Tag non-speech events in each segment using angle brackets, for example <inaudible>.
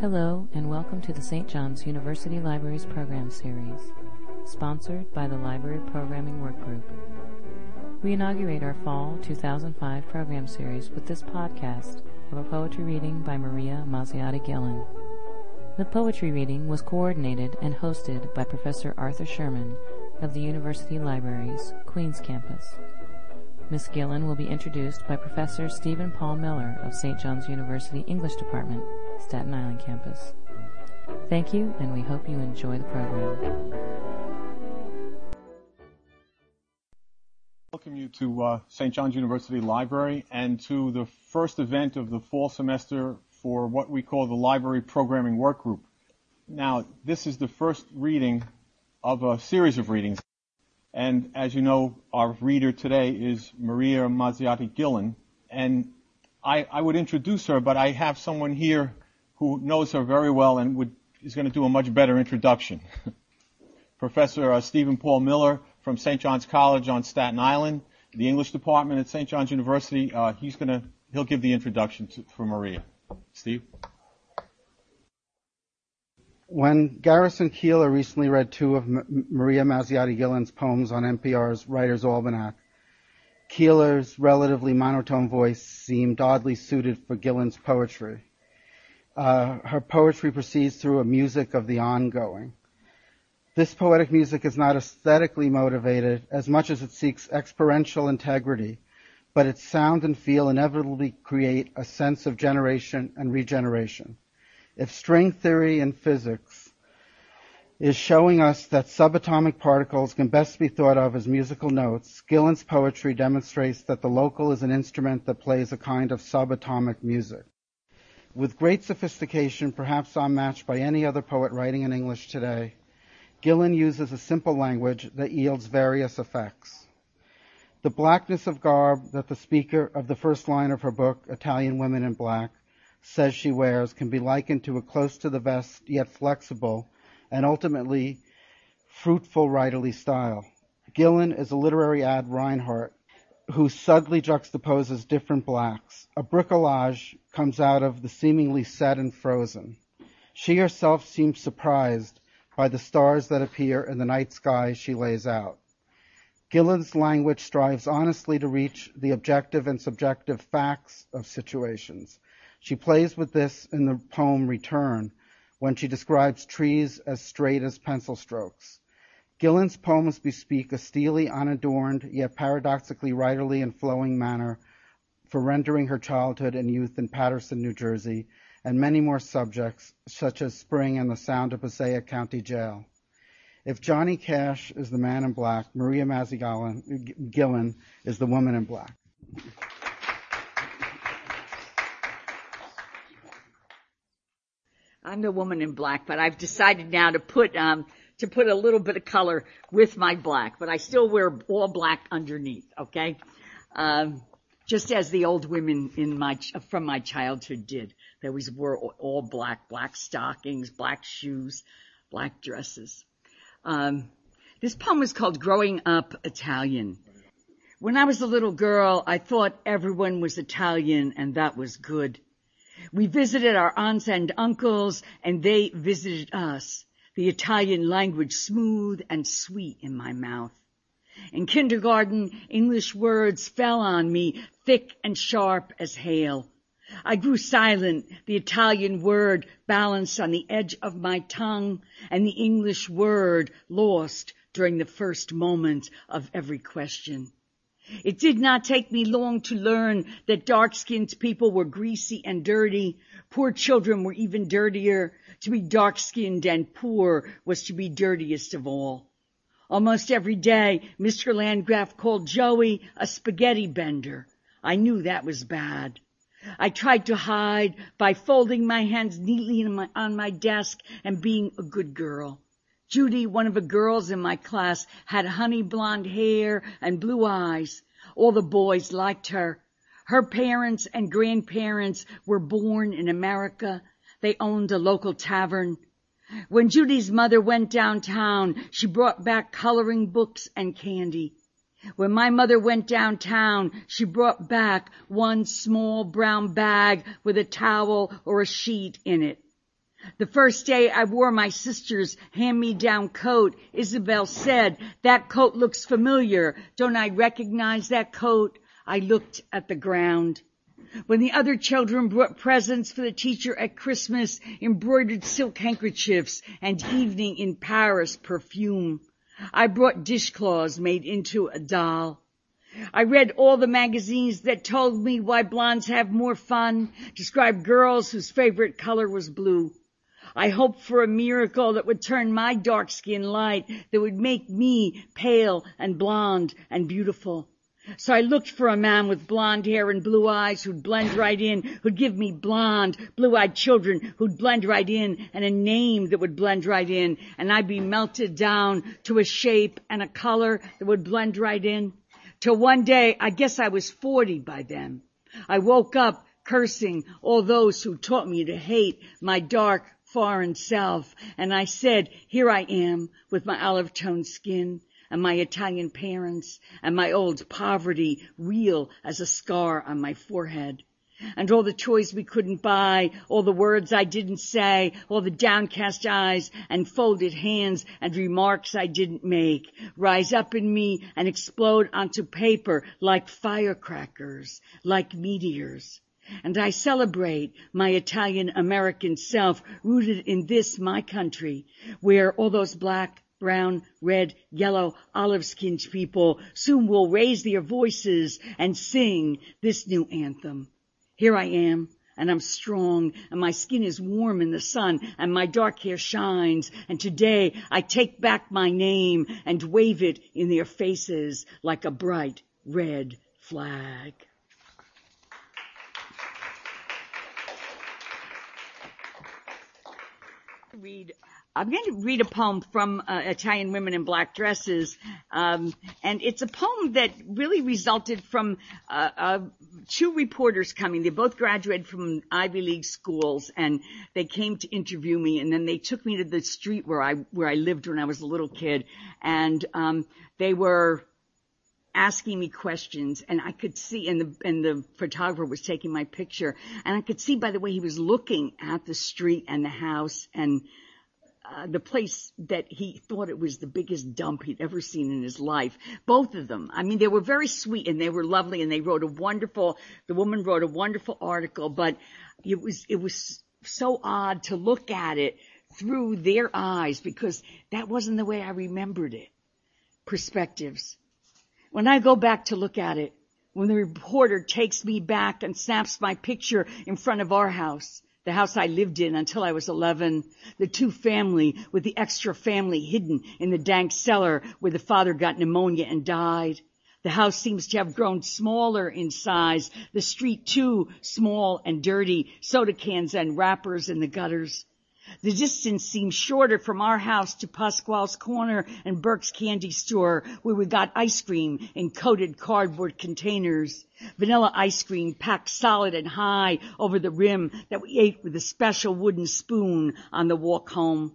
Hello, and welcome to the St. John's University Libraries Program Series, sponsored by the Library Programming Workgroup. We inaugurate our Fall 2005 program series with this podcast of a poetry reading by Maria Mazziotti Gillan. The poetry reading was coordinated and hosted by Professor Arthur Sherman of the University Libraries, Queens Campus. Miss Gillan will be introduced by Professor Stephen Paul Miller of St. John's University English Department, Staten Island campus. Thank you, and we hope you enjoy the program. Welcome you to uh, St. John's University Library and to the first event of the fall semester for what we call the Library Programming Work Group. Now, this is the first reading of a series of readings. And as you know, our reader today is Maria Mazziotti Gillan. And I, I, would introduce her, but I have someone here who knows her very well and would, is going to do a much better introduction. <laughs> Professor uh, Stephen Paul Miller from St. John's College on Staten Island, the English department at St. John's University. Uh, he's going to, he'll give the introduction to, for Maria. Steve? When Garrison Keillor recently read two of M- Maria Mazziotti Gillan's poems on NPR's Writer's Almanac, Keillor's relatively monotone voice seemed oddly suited for Gillan's poetry. Uh, her poetry proceeds through a music of the ongoing. This poetic music is not aesthetically motivated as much as it seeks experiential integrity, but its sound and feel inevitably create a sense of generation and regeneration. If string theory in physics is showing us that subatomic particles can best be thought of as musical notes, Gillan's poetry demonstrates that the local is an instrument that plays a kind of subatomic music. With great sophistication, perhaps unmatched by any other poet writing in English today, Gillan uses a simple language that yields various effects. The blackness of garb that the speaker of the first line of her book, Italian Women in Black, says she wears can be likened to a close to the vest yet flexible and ultimately fruitful writerly style. Gillan is a literary Ad Reinhardt who subtly juxtaposes different blacks. A bricolage comes out of the seemingly set and frozen. She herself seems surprised by the stars that appear in the night sky she lays out. Gillan's language strives honestly to reach the objective and subjective facts of situations. She plays with this in the poem Return when she describes trees as straight as pencil strokes. Gillan's poems bespeak a steely, unadorned, yet paradoxically writerly and flowing manner for rendering her childhood and youth in Paterson, New Jersey, and many more subjects, such as spring and the sound of Passaic County Jail. If Johnny Cash is the man in black, Maria Mazziotti Gillan is the woman in black. I'm the woman in black, but I've decided now to put um, to put a little bit of color with my black, but I still wear all black underneath. Okay, um, just as the old women in my from my childhood did. They always wore all black, black stockings, black shoes, black dresses. Um, this poem is called Growing Up Italian. When I was a little girl, I thought everyone was Italian and that was good. We visited our aunts and uncles and they visited us. The Italian language smooth and sweet in my mouth. In kindergarten, English words fell on me thick and sharp as hail. I grew silent, the Italian word balanced on the edge of my tongue, and the English word lost during the first moment of every question. It did not take me long to learn that dark-skinned people were greasy and dirty. Poor children were even dirtier. To be dark-skinned and poor was to be dirtiest of all. Almost every day, Mr. Landgraf called Joey a spaghetti bender. I knew that was bad. I tried to hide by folding my hands neatly my, on my desk and being a good girl. Judy, one of the girls in my class, had honey blonde hair and blue eyes. All the boys liked her. Her parents and grandparents were born in America. They owned a local tavern. When Judy's mother went downtown, she brought back coloring books and candy. When my mother went downtown, she brought back one small brown bag with a towel or a sheet in it. The first day I wore my sister's hand-me-down coat, Isabel said, that coat looks familiar. Don't I recognize that coat? I looked at the ground. When the other children brought presents for the teacher at Christmas, embroidered silk handkerchiefs and evening in Paris perfume, I brought dishcloths made into a doll. I read all the magazines that told me why blondes have more fun, described girls whose favorite color was blue. I hoped for a miracle that would turn my dark skin light, that would make me pale and blonde and beautiful. So I looked for a man with blonde hair and blue eyes who'd blend right in, who'd give me blonde, blue-eyed children who'd blend right in, and a name that would blend right in, and I'd be melted down to a shape and a color that would blend right in. Till one day, I guess I was 40 by then. I woke up cursing all those who taught me to hate my dark, foreign self. And I said, here I am with my olive toned skin and my Italian parents and my old poverty real as a scar on my forehead. And all the toys we couldn't buy, all the words I didn't say, all the downcast eyes and folded hands and remarks I didn't make rise up in me and explode onto paper like firecrackers, like meteors and I celebrate my Italian American self rooted in this, my country, where all those black, brown, red, yellow, olive skinned people soon will raise their voices and sing this new anthem. Here I am. And I'm strong, and my skin is warm in the sun, and my dark hair shines, and today I take back my name and wave it in their faces like a bright red flag. Read I'm going to read a poem from uh, Italian Women in Black Dresses, um, and it's a poem that really resulted from uh, uh, two reporters coming. They both graduated from Ivy League schools, and they came to interview me. And then they took me to the street where I where I lived when I was a little kid, and um, they were asking me questions and I could see and the and the photographer was taking my picture and I could see by the way he was looking at the street and the house and uh, the place that he thought it was the biggest dump he'd ever seen in his life. Both of them. I mean, they were very sweet and they were lovely and they wrote a wonderful, the woman wrote a wonderful article, but it was, it was so odd to look at it through their eyes because that wasn't the way I remembered it. Perspectives. When I go back to look at it, when the reporter takes me back and snaps my picture in front of our house, the house I lived in until I was 11, the two family with the extra family hidden in the dank cellar where the father got pneumonia and died. The house seems to have grown smaller in size. The street too small and dirty. Soda cans and wrappers in the gutters. The distance seemed shorter from our house to Pasquale's Corner and Burke's Candy Store, where we got ice cream in coated cardboard containers. Vanilla ice cream packed solid and high over the rim that we ate with a special wooden spoon on the walk home.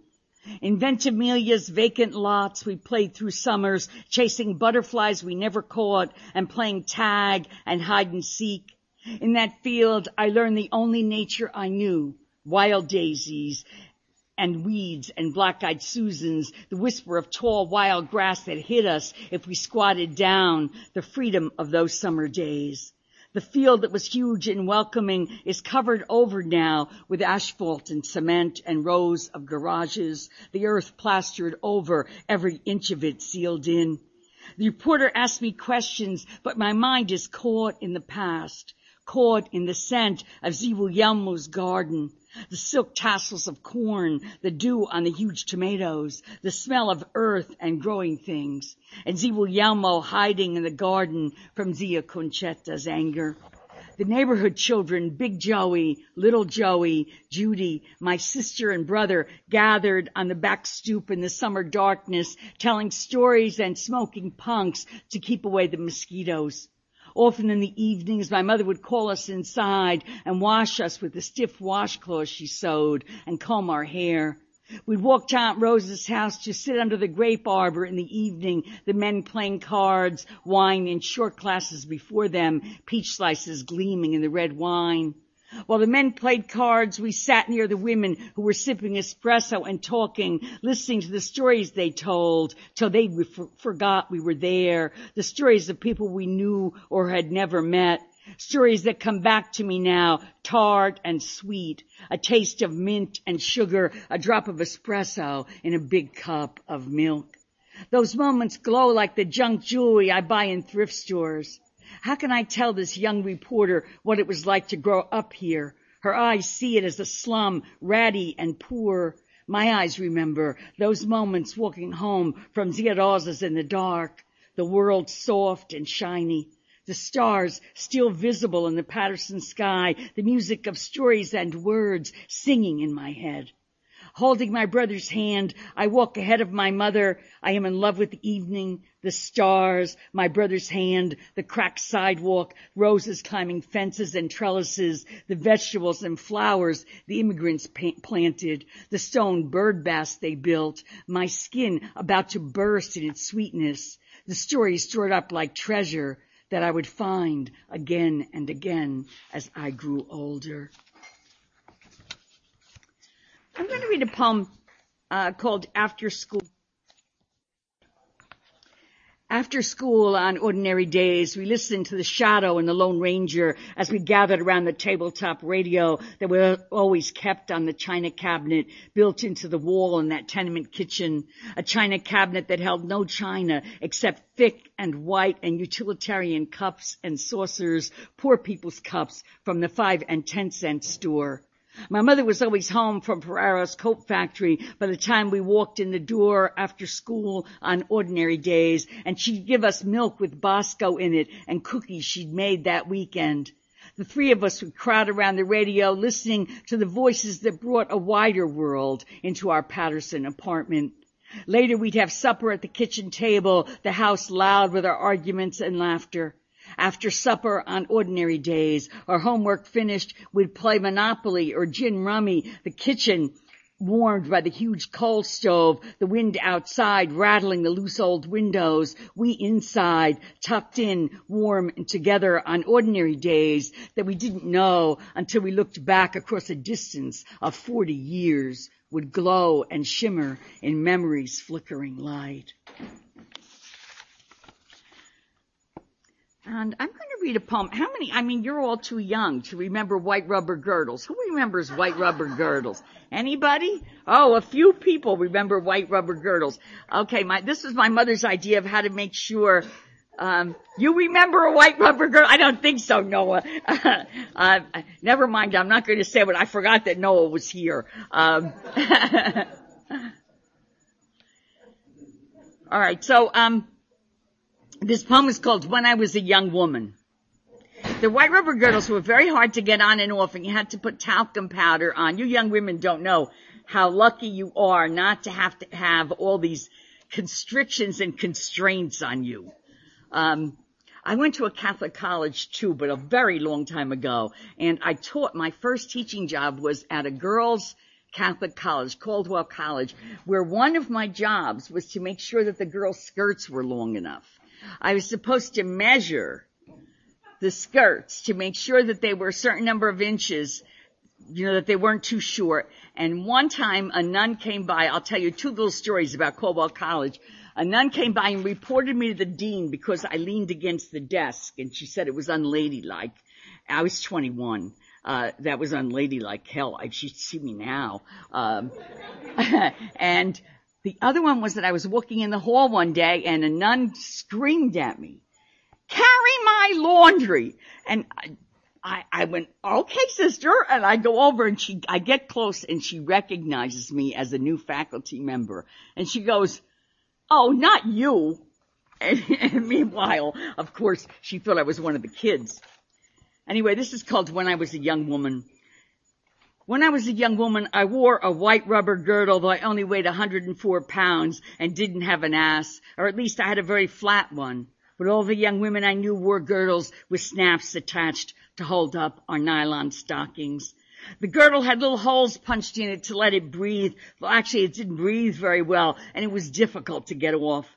In Ventimiglia's vacant lots, we played through summers, chasing butterflies we never caught and playing tag and hide and seek. In that field, I learned the only nature I knew, wild daisies and weeds and black-eyed Susans, the whisper of tall wild grass that hid us if we squatted down, the freedom of those summer days. The field that was huge and welcoming is covered over now with asphalt and cement and rows of garages, the earth plastered over, every inch of it sealed in. The reporter asked me questions, but my mind is caught in the past, caught in the scent of Zivulielmo's garden, the silk tassels of corn, the dew on the huge tomatoes, the smell of earth and growing things, and Zivulielmo hiding in the garden from Zia Concetta's anger. The neighborhood children, Big Joey, Little Joey, Judy, my sister and brother gathered on the back stoop in the summer darkness, telling stories and smoking punks to keep away the mosquitoes. Often in the evenings, my mother would call us inside and wash us with the stiff washcloths she sewed and comb our hair. We'd walk to Aunt Rose's house to sit under the grape arbor in the evening, the men playing cards, wine in short glasses before them, peach slices gleaming in the red wine. While the men played cards, we sat near the women who were sipping espresso and talking, listening to the stories they told, till they forgot we were there, the stories of people we knew or had never met. Stories that come back to me now, tart and sweet, a taste of mint and sugar, a drop of espresso in a big cup of milk. Those moments glow like the junk jewelry I buy in thrift stores. How can I tell this young reporter what it was like to grow up here? Her eyes see it as a slum, ratty and poor. My eyes remember those moments walking home from Zia in the dark, the world soft and shiny the stars still visible in the Paterson sky, the music of stories and words singing in my head. Holding my brother's hand, I walk ahead of my mother. I am in love with the evening, the stars, my brother's hand, the cracked sidewalk, roses climbing fences and trellises, the vegetables and flowers the immigrants planted, the stone bird baths they built, my skin about to burst in its sweetness, the stories stored up like treasure, that I would find again and again as I grew older. I'm going to read a poem uh, called After School. After school on ordinary days, we listened to the Shadow and the Lone Ranger as we gathered around the tabletop radio that we always kept on the china cabinet built into the wall in that tenement kitchen. A china cabinet that held no china except thick and white and utilitarian cups and saucers, poor people's cups from the five and ten cent store. My mother was always home from Ferraro's coat factory by the time we walked in the door after school on ordinary days, and she'd give us milk with Bosco in it and cookies she'd made that weekend. The three of us would crowd around the radio listening to the voices that brought a wider world into our Paterson apartment. Later we'd have supper at the kitchen table, the house loud with our arguments and laughter. After supper on ordinary days, our homework finished, we'd play Monopoly or gin rummy, the kitchen warmed by the huge coal stove, the wind outside rattling the loose old windows, we inside, tucked in, warm and together on ordinary days that we didn't know until we looked back across a distance of 40 years would glow and shimmer in memory's flickering light. And I'm going to read a poem. How many, I mean, you're all too young to remember white rubber girdles. Who remembers white rubber girdles? Anybody? Oh, a few people remember white rubber girdles. Okay, my, this is my mother's idea of how to make sure um, you remember a white rubber girdle? I don't think so, Noah. <laughs> uh, never mind. I'm not going to say it. I forgot that Noah was here. Um, <laughs> all right. So, um, this poem is called When I Was a Young Woman. The white rubber girdles were very hard to get on and off and you had to put talcum powder on. You young women don't know how lucky you are not to have to have all these constrictions and constraints on you. Um, I went to a Catholic college too, but a very long time ago. And I taught, my first teaching job was at a girls' Catholic college, Caldwell College, where one of my jobs was to make sure that the girls' skirts were long enough. I was supposed to measure the skirts to make sure that they were a certain number of inches, you know, that they weren't too short. And one time a nun came by, I'll tell you two little stories about Caldwell College. A nun came by and reported me to the dean because I leaned against the desk and she said it was unladylike. I was 21. Uh, that was unladylike. Hell, she'd see me now. Um, <laughs> and the other one was that I was walking in the hall one day and a nun screamed at me, carry my laundry. And I, I, I went, okay, sister. And I go over and she, I get close and she recognizes me as a new faculty member. And she goes, oh, not you. And, <laughs> and meanwhile, of course, she thought I was one of the kids. Anyway, this is called When I Was a Young Woman. When I was a young woman, I wore a white rubber girdle, though I only weighed 104 pounds and didn't have an ass, or at least I had a very flat one. But all the young women I knew wore girdles with snaps attached to hold up our nylon stockings. The girdle had little holes punched in it to let it breathe. Well, actually, it didn't breathe very well, and it was difficult to get off.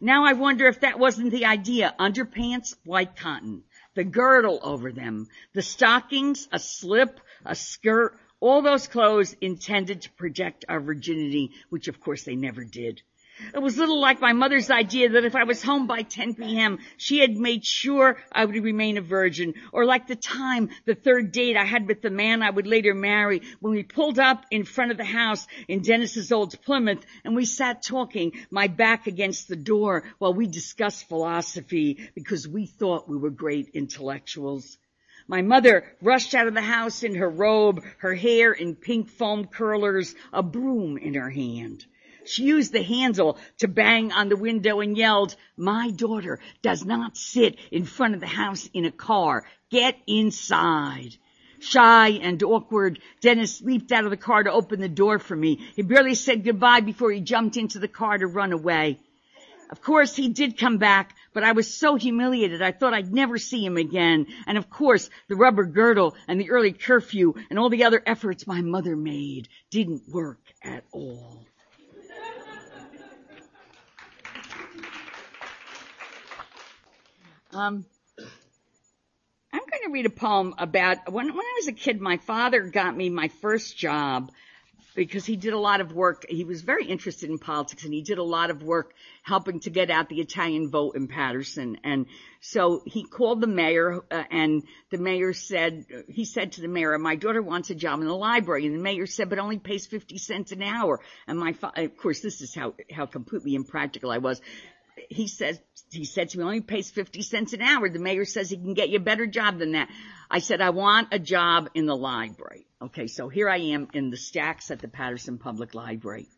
Now I wonder if that wasn't the idea. Underpants, white cotton. The girdle over them. The stockings, a slip, a skirt, all those clothes intended to project our virginity, which of course they never did. It was little like my mother's idea that if I was home by 10 p.m., she had made sure I would remain a virgin. Or like the time, the third date I had with the man I would later marry when we pulled up in front of the house in Dennis's old Plymouth and we sat talking, my back against the door while we discussed philosophy because we thought we were great intellectuals. My mother rushed out of the house in her robe, her hair in pink foam curlers, a broom in her hand. She used the handle to bang on the window and yelled, my daughter does not sit in front of the house in a car. Get inside. Shy and awkward, Dennis leaped out of the car to open the door for me. He barely said goodbye before he jumped into the car to run away. Of course, he did come back, but I was so humiliated I thought I'd never see him again. And of course, the rubber girdle and the early curfew and all the other efforts my mother made didn't work at all. Um, I'm going to read a poem about when, when I was a kid, my father got me my first job because he did a lot of work. He was very interested in politics and he did a lot of work helping to get out the Italian vote in Paterson. And so he called the mayor uh, and the mayor said, he said to the mayor, my daughter wants a job in the library. And the mayor said, but only pays 50 cents an hour. And my, fa- of course, this is how, how completely impractical I was he says, he said to me, only pays 50 cents an hour. The mayor says he can get you a better job than that. I said, I want a job in the library. Okay, so here I am in the stacks at the Paterson Public Library.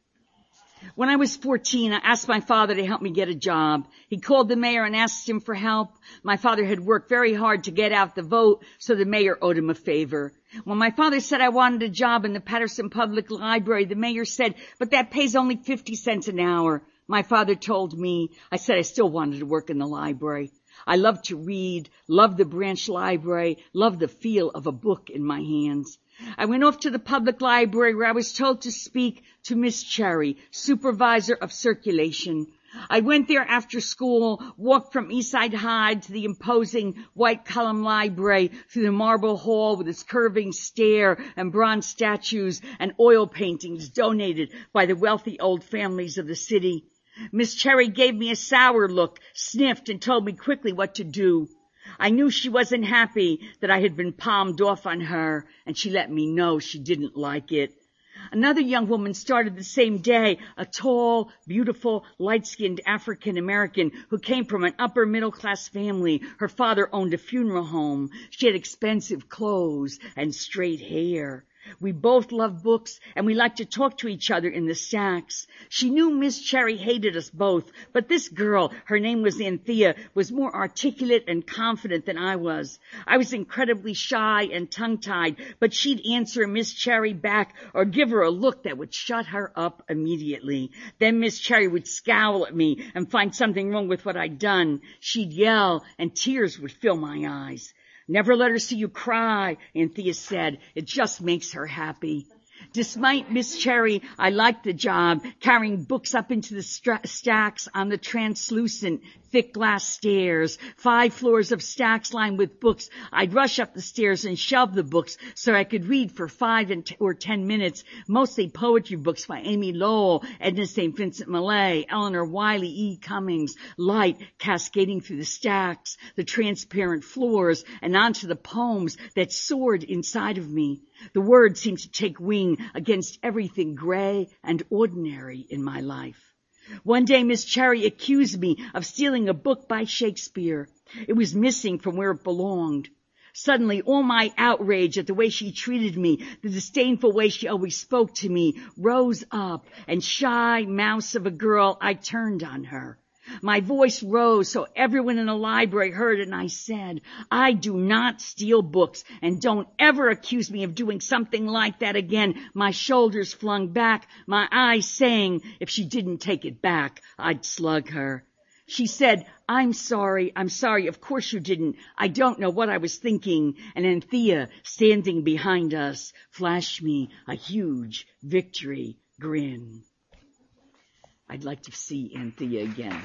When I was 14, I asked my father to help me get a job. He called the mayor and asked him for help. My father had worked very hard to get out the vote, so the mayor owed him a favor. When my father said I wanted a job in the Paterson Public Library, the mayor said, but that pays only 50 cents an hour. My father told me, I said I still wanted to work in the library. I loved to read, loved the branch library, loved the feel of a book in my hands. I went off to the public library where I was told to speak to Miss Cherry, supervisor of circulation. I went there after school, walked from Eastside High to the imposing white column library through the marble hall with its curving stair and bronze statues and oil paintings donated by the wealthy old families of the city. Miss Cherry gave me a sour look, sniffed, and told me quickly what to do. I knew she wasn't happy that I had been palmed off on her, and she let me know she didn't like it. Another young woman started the same day, a tall, beautiful, light-skinned African American who came from an upper middle class family. Her father owned a funeral home. She had expensive clothes and straight hair. We both loved books and we liked to talk to each other in the stacks. She knew Miss Cherry hated us both, but this girl, her name was Anthea, was more articulate and confident than I was. I was incredibly shy and tongue-tied, but she'd answer Miss Cherry back or give her a look that would shut her up immediately. Then Miss Cherry would scowl at me and find something wrong with what I'd done. She'd yell and tears would fill my eyes. Never let her see you cry, Anthea said. It just makes her happy. Despite Miss Cherry, I liked the job, carrying books up into the stacks on the translucent, thick glass stairs, five floors of stacks lined with books. I'd rush up the stairs and shelve the books so I could read for five or ten minutes, mostly poetry books by Amy Lowell, Edna St. Vincent Millay, Elinor Wylie, E. Cummings, light cascading through the stacks, the transparent floors, and onto the poems that soared inside of me. The words seemed to take wing against everything gray and ordinary in my life. One day Miss Cherry accused me of stealing a book by Shakespeare. It was missing from where it belonged. Suddenly all my outrage at the way she treated me, the disdainful way she always spoke to me, rose up and shy mouse of a girl, I turned on her. My voice rose so everyone in the library heard and I said, I do not steal books and don't ever accuse me of doing something like that again. My shoulders flung back, my eyes saying if she didn't take it back, I'd slug her. She said, I'm sorry, I'm sorry, of course you didn't. I don't know what I was thinking. And Anthea, standing behind us, flashed me a huge victory grin. I'd like to see Anthea again.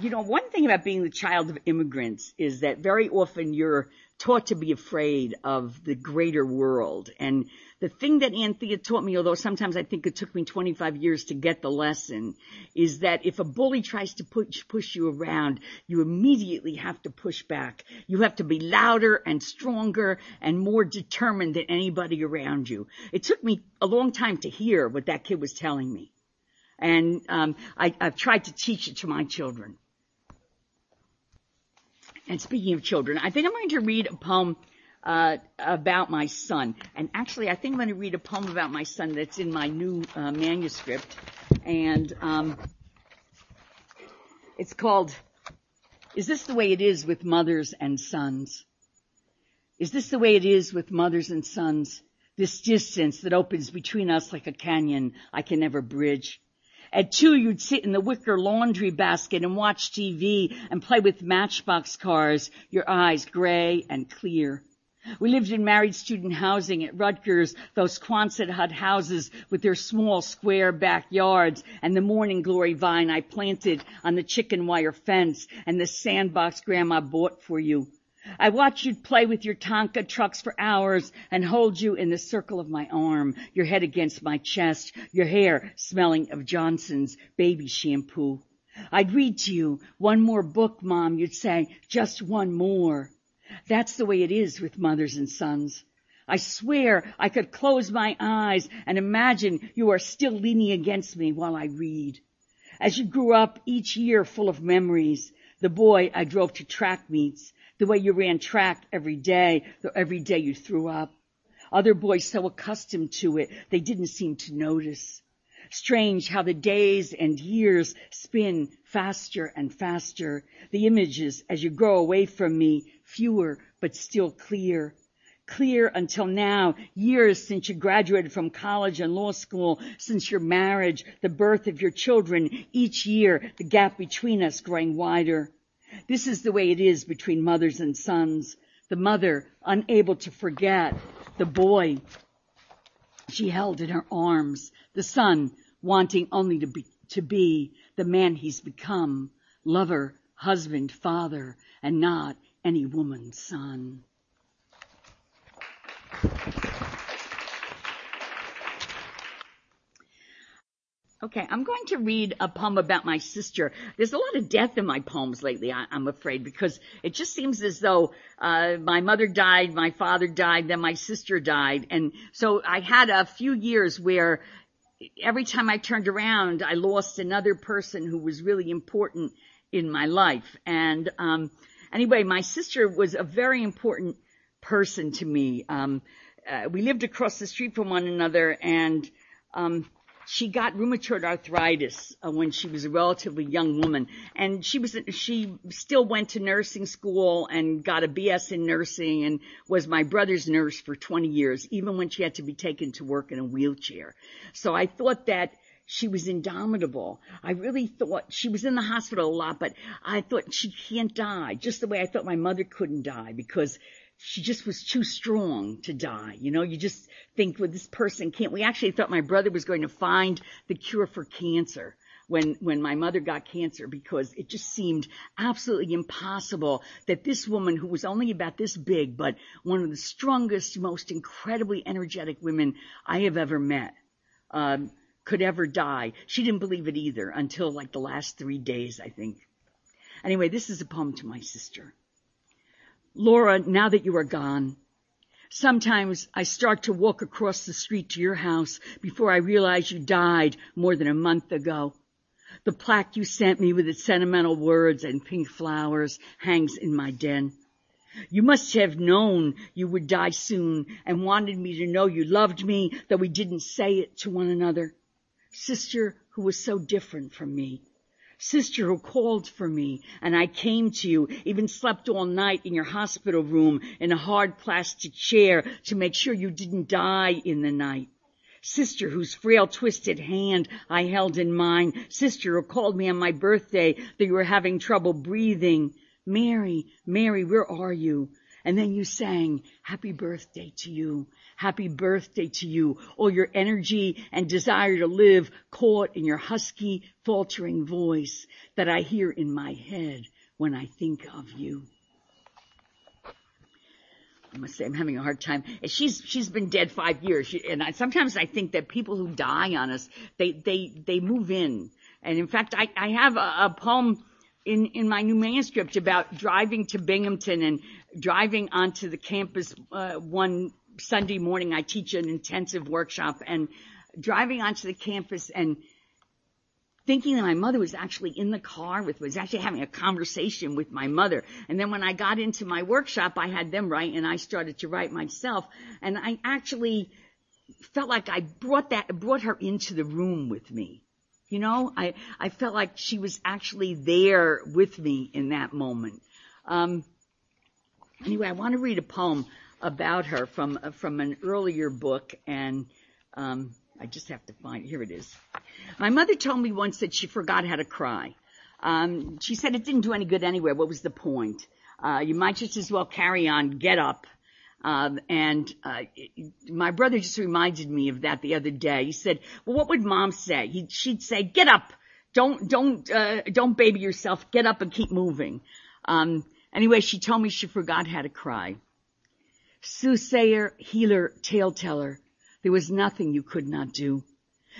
You know, one thing about being the child of immigrants is that very often you're taught to be afraid of the greater world. And the thing that Anthea taught me, although sometimes I think it took me 25 years to get the lesson, is that if a bully tries to push, push you around, you immediately have to push back. You have to be louder and stronger and more determined than anybody around you. It took me a long time to hear what that kid was telling me. And um, I, I've tried to teach it to my children. And speaking of children, I think I'm going to read a poem uh, about my son. And actually, I think I'm going to read a poem about my son that's in my new uh, manuscript. And um, it's called, Is This the Way It Is with Mothers and Sons? Is this the way it is with mothers and sons? This distance that opens between us like a canyon I can never bridge. At two, you'd sit in the wicker laundry basket and watch TV and play with matchbox cars, your eyes gray and clear. We lived in married student housing at Rutgers, those Quonset hut houses with their small square backyards and the morning glory vine I planted on the chicken wire fence and the sandbox grandma bought for you. I watched you play with your Tonka trucks for hours and hold you in the circle of my arm, your head against my chest, your hair smelling of Johnson's baby shampoo. I'd read to you, one more book, mom, you'd say, just one more. That's the way it is with mothers and sons. I swear I could close my eyes and imagine you are still leaning against me while I read. As you grew up each year full of memories, the boy I drove to track meets, the way you ran track every day, though every day you threw up. Other boys so accustomed to it, they didn't seem to notice. Strange how the days and years spin faster and faster. The images as you grow away from me fewer but still clear. Clear until now, years since you graduated from college and law school, since your marriage, the birth of your children, each year, the gap between us growing wider. This is the way it is between mothers and sons. The mother, unable to forget, the boy she held in her arms, the son, wanting only to be, to be the man he's become, lover, husband, father, and not any woman's son. Okay, I'm going to read a poem about my sister. There's a lot of death in my poems lately, I, am afraid, because it just seems as though uh, my mother died, my father died, then my sister died, and so I had a few years where every time I turned around, I lost another person who was really important in my life. And um, Anyway, my sister was a very important person to me. Um, uh, we lived across the street from one another, and um, she got rheumatoid arthritis uh, when she was a relatively young woman, and she was she still went to nursing school and got a BS in nursing, and was my brother's nurse for 20 years, even when she had to be taken to work in a wheelchair. So I thought that she was indomitable. I really thought she was in the hospital a lot, but I thought she can't die, just the way I thought my mother couldn't die because she just was too strong to die. You know, you just think, well, this person can't. We actually thought my brother was going to find the cure for cancer when, when my mother got cancer because it just seemed absolutely impossible that this woman who was only about this big, but one of the strongest, most incredibly energetic women I have ever met, um, could ever die. She didn't believe it either until like the last three days, I think. Anyway, this is a poem to my sister. Laura, now that you are gone, sometimes I start to walk across the street to your house before I realize you died more than a month ago. The plaque you sent me with its sentimental words and pink flowers hangs in my den. You must have known you would die soon and wanted me to know you loved me, though we didn't say it to one another sister who was so different from me. Sister who called for me and I came to you, even slept all night in your hospital room in a hard plastic chair to make sure you didn't die in the night. Sister whose frail twisted hand I held in mine. Sister who called me on my birthday that you were having trouble breathing. Mary, Mary, where are you? And then you sang, happy birthday to you. Happy birthday to you. All your energy and desire to live caught in your husky, faltering voice that I hear in my head when I think of you. I must say I'm having a hard time. She's she's been dead five years, she, and I, sometimes I think that people who die on us, they they they move in. And in fact, I I have a, a poem in in my new manuscript about driving to Binghamton and driving onto the campus uh, one Sunday morning. I teach an intensive workshop and driving onto the campus and thinking that my mother was actually in the car with, was actually having a conversation with my mother. And then when I got into my workshop, I had them write and I started to write myself. And I actually felt like I brought that, brought her into the room with me. You know, I, I felt like she was actually there with me in that moment. Um, anyway, I want to read a poem about her from, from an earlier book and, um, I just have to find, here it is. My mother told me once that she forgot how to cry. Um, she said it didn't do any good anyway. What was the point? Uh, you might just as well carry on, get up. Um, and uh, my brother just reminded me of that the other day. He said, "Well, what would mom say?" He, she'd say, "Get up, don't don't uh, don't baby yourself. Get up and keep moving." Um, anyway, she told me she forgot how to cry. Soothsayer, healer, tale teller, there was nothing you could not do.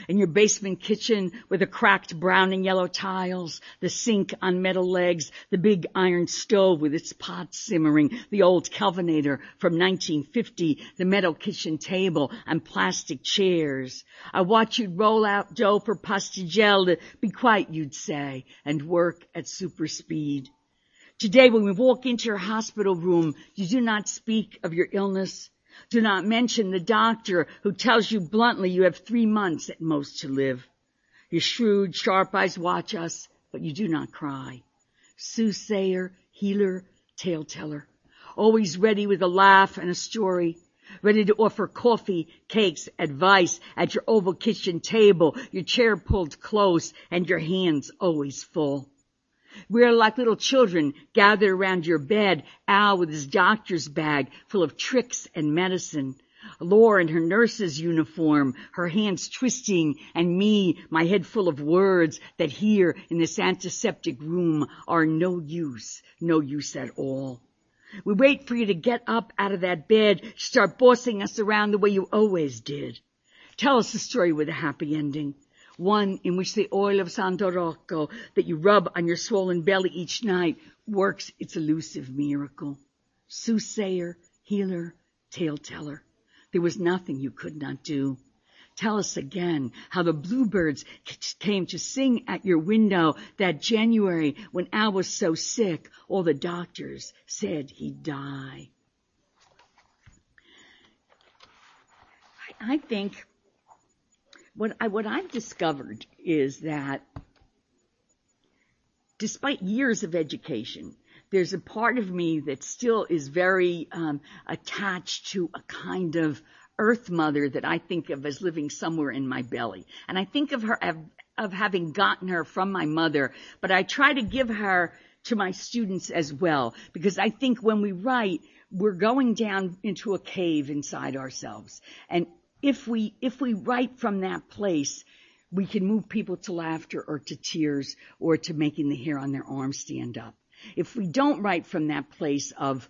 In your basement kitchen with the cracked brown and yellow tiles, the sink on metal legs, the big iron stove with its pot simmering, the old Kelvinator from 1950, the metal kitchen table and plastic chairs. I watch you'd roll out dough for pastigel to be quiet, you'd say, and work at super speed. Today when we walk into your hospital room, you do not speak of your illness. Do not mention the doctor who tells you bluntly you have three months at most to live. Your shrewd, sharp eyes watch us, but you do not cry. Soothsayer, healer, tale teller, always ready with a laugh and a story, ready to offer coffee, cakes, advice at your oval kitchen table, your chair pulled close and your hands always full. We're like little children gathered around your bed, Al with his doctor's bag full of tricks and medicine. Laura in her nurse's uniform, her hands twisting, and me, my head full of words that here in this antiseptic room are no use, no use at all. We wait for you to get up out of that bed, start bossing us around the way you always did. Tell us a story with a happy ending one in which the oil of Santo Rocco that you rub on your swollen belly each night works its elusive miracle. Soothsayer, healer, tale teller. There was nothing you could not do. Tell us again how the bluebirds came to sing at your window that January when Al was so sick, all the doctors said he'd die. I think what I, what I've discovered is that despite years of education, there's a part of me that still is very um, attached to a kind of earth mother that I think of as living somewhere in my belly. And I think of her of, having gotten her from my mother, but I try to give her to my students as well, because I think when we write, we're going down into a cave inside ourselves. And if we, if we write from that place, we can move people to laughter or to tears or to making the hair on their arms stand up. If we don't write from that place of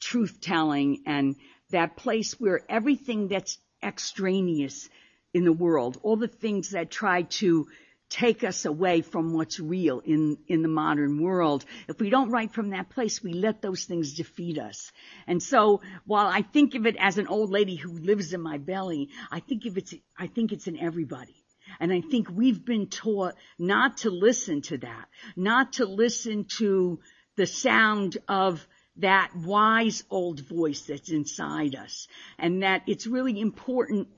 truth telling and that place where everything that's extraneous in the world, all the things that try to take us away from what's real in, in the modern world. If we don't write from that place, we let those things defeat us. And so while I think of it as an old lady who lives in my belly, I think of it's, I think it's in everybody. And I think we've been taught not to listen to that, not to listen to the sound of that wise old voice that's inside us. And that it's really important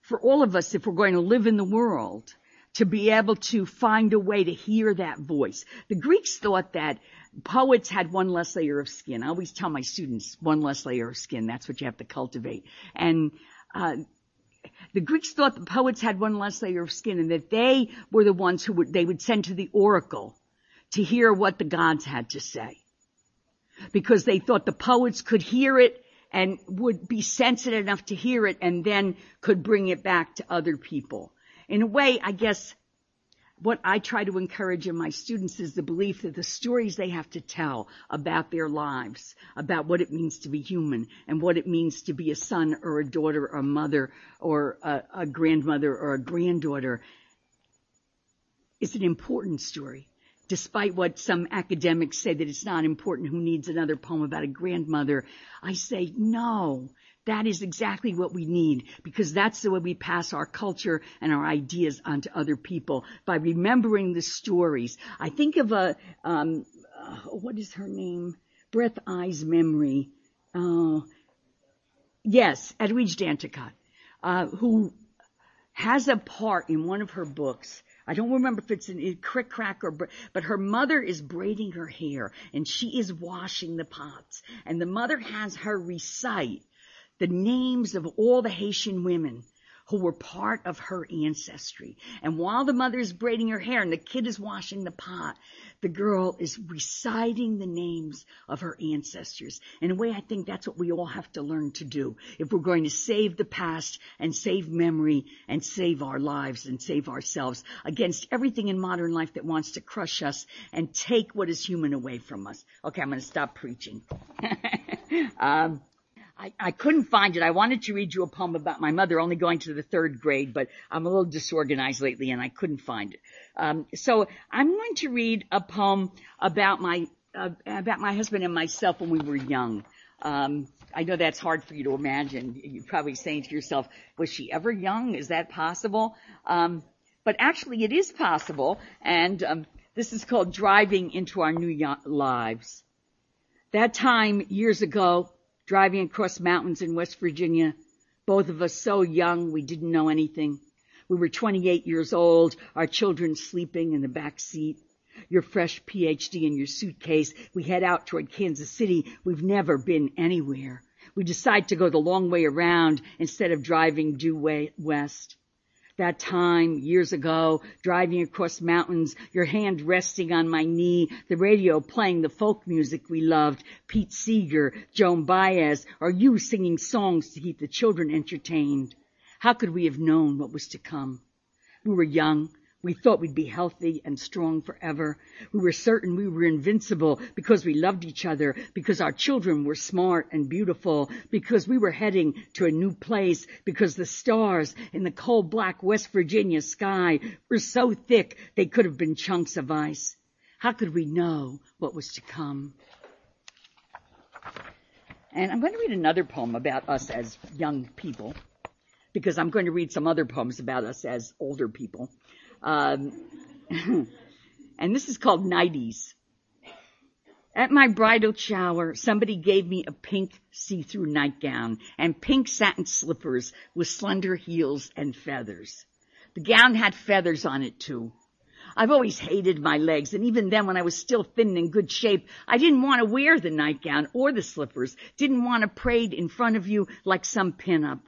for all of us if we're going to live in the world to be able to find a way to hear that voice. The Greeks thought that poets had one less layer of skin. I always tell my students one less layer of skin. That's what you have to cultivate. And uh, The Greeks thought the poets had one less layer of skin and that they were the ones who would, they would send to the oracle to hear what the gods had to say. Because they thought the poets could hear it and would be sensitive enough to hear it and then could bring it back to other people. In a way, I guess what I try to encourage in my students is the belief that the stories they have to tell about their lives, about what it means to be human and what it means to be a son or a daughter or a mother or a, a grandmother or a granddaughter is an important story. Despite what some academics say that it's not important, who needs another poem about a grandmother? I say no. That is exactly what we need because that's the way we pass our culture and our ideas onto other people by remembering the stories. I think of a, um, uh, what is her name? Breath Eyes Memory. Uh, yes, Edwidge Danticat, uh, who has a part in one of her books. I don't remember if it's in Krik Krak or, but her mother is braiding her hair and she is washing the pots and the mother has her recite the names of all the Haitian women who were part of her ancestry. And while the mother is braiding her hair and the kid is washing the pot, the girl is reciting the names of her ancestors. In a way, I think that's what we all have to learn to do if we're going to save the past and save memory and save our lives and save ourselves against everything in modern life that wants to crush us and take what is human away from us. Okay, I'm going to stop preaching. <laughs> um, I, I couldn't find it. I wanted to read you a poem about my mother only going to the third grade, but I'm a little disorganized lately and I couldn't find it. Um, so I'm going to read a poem about my, uh, about my husband and myself when we were young. Um, I know that's hard for you to imagine. You're probably saying to yourself, was she ever young? Is that possible? Um, but actually it is possible and, um, this is called driving into our new lives. That time years ago, driving across mountains in West Virginia, both of us so young we didn't know anything. We were 28 years old, our children sleeping in the back seat. Your fresh PhD in your suitcase. We head out toward Kansas City. We've never been anywhere. We decide to go the long way around instead of driving due west that time years ago, driving across mountains, your hand resting on my knee, the radio playing the folk music we loved, Pete Seeger, Joan Baez, or you singing songs to keep the children entertained. How could we have known what was to come? We were young, we thought we'd be healthy and strong forever. We were certain we were invincible because we loved each other, because our children were smart and beautiful, because we were heading to a new place, because the stars in the cold black West Virginia sky were so thick they could have been chunks of ice. How could we know what was to come? And I'm going to read another poem about us as young people, because I'm going to read some other poems about us as older people. Um, <laughs> and this is called nighties. At my bridal shower, somebody gave me a pink see-through nightgown and pink satin slippers with slender heels and feathers. The gown had feathers on it too. I've always hated my legs, and even then when I was still thin and in good shape, I didn't want to wear the nightgown or the slippers, didn't want to parade in front of you like some pinup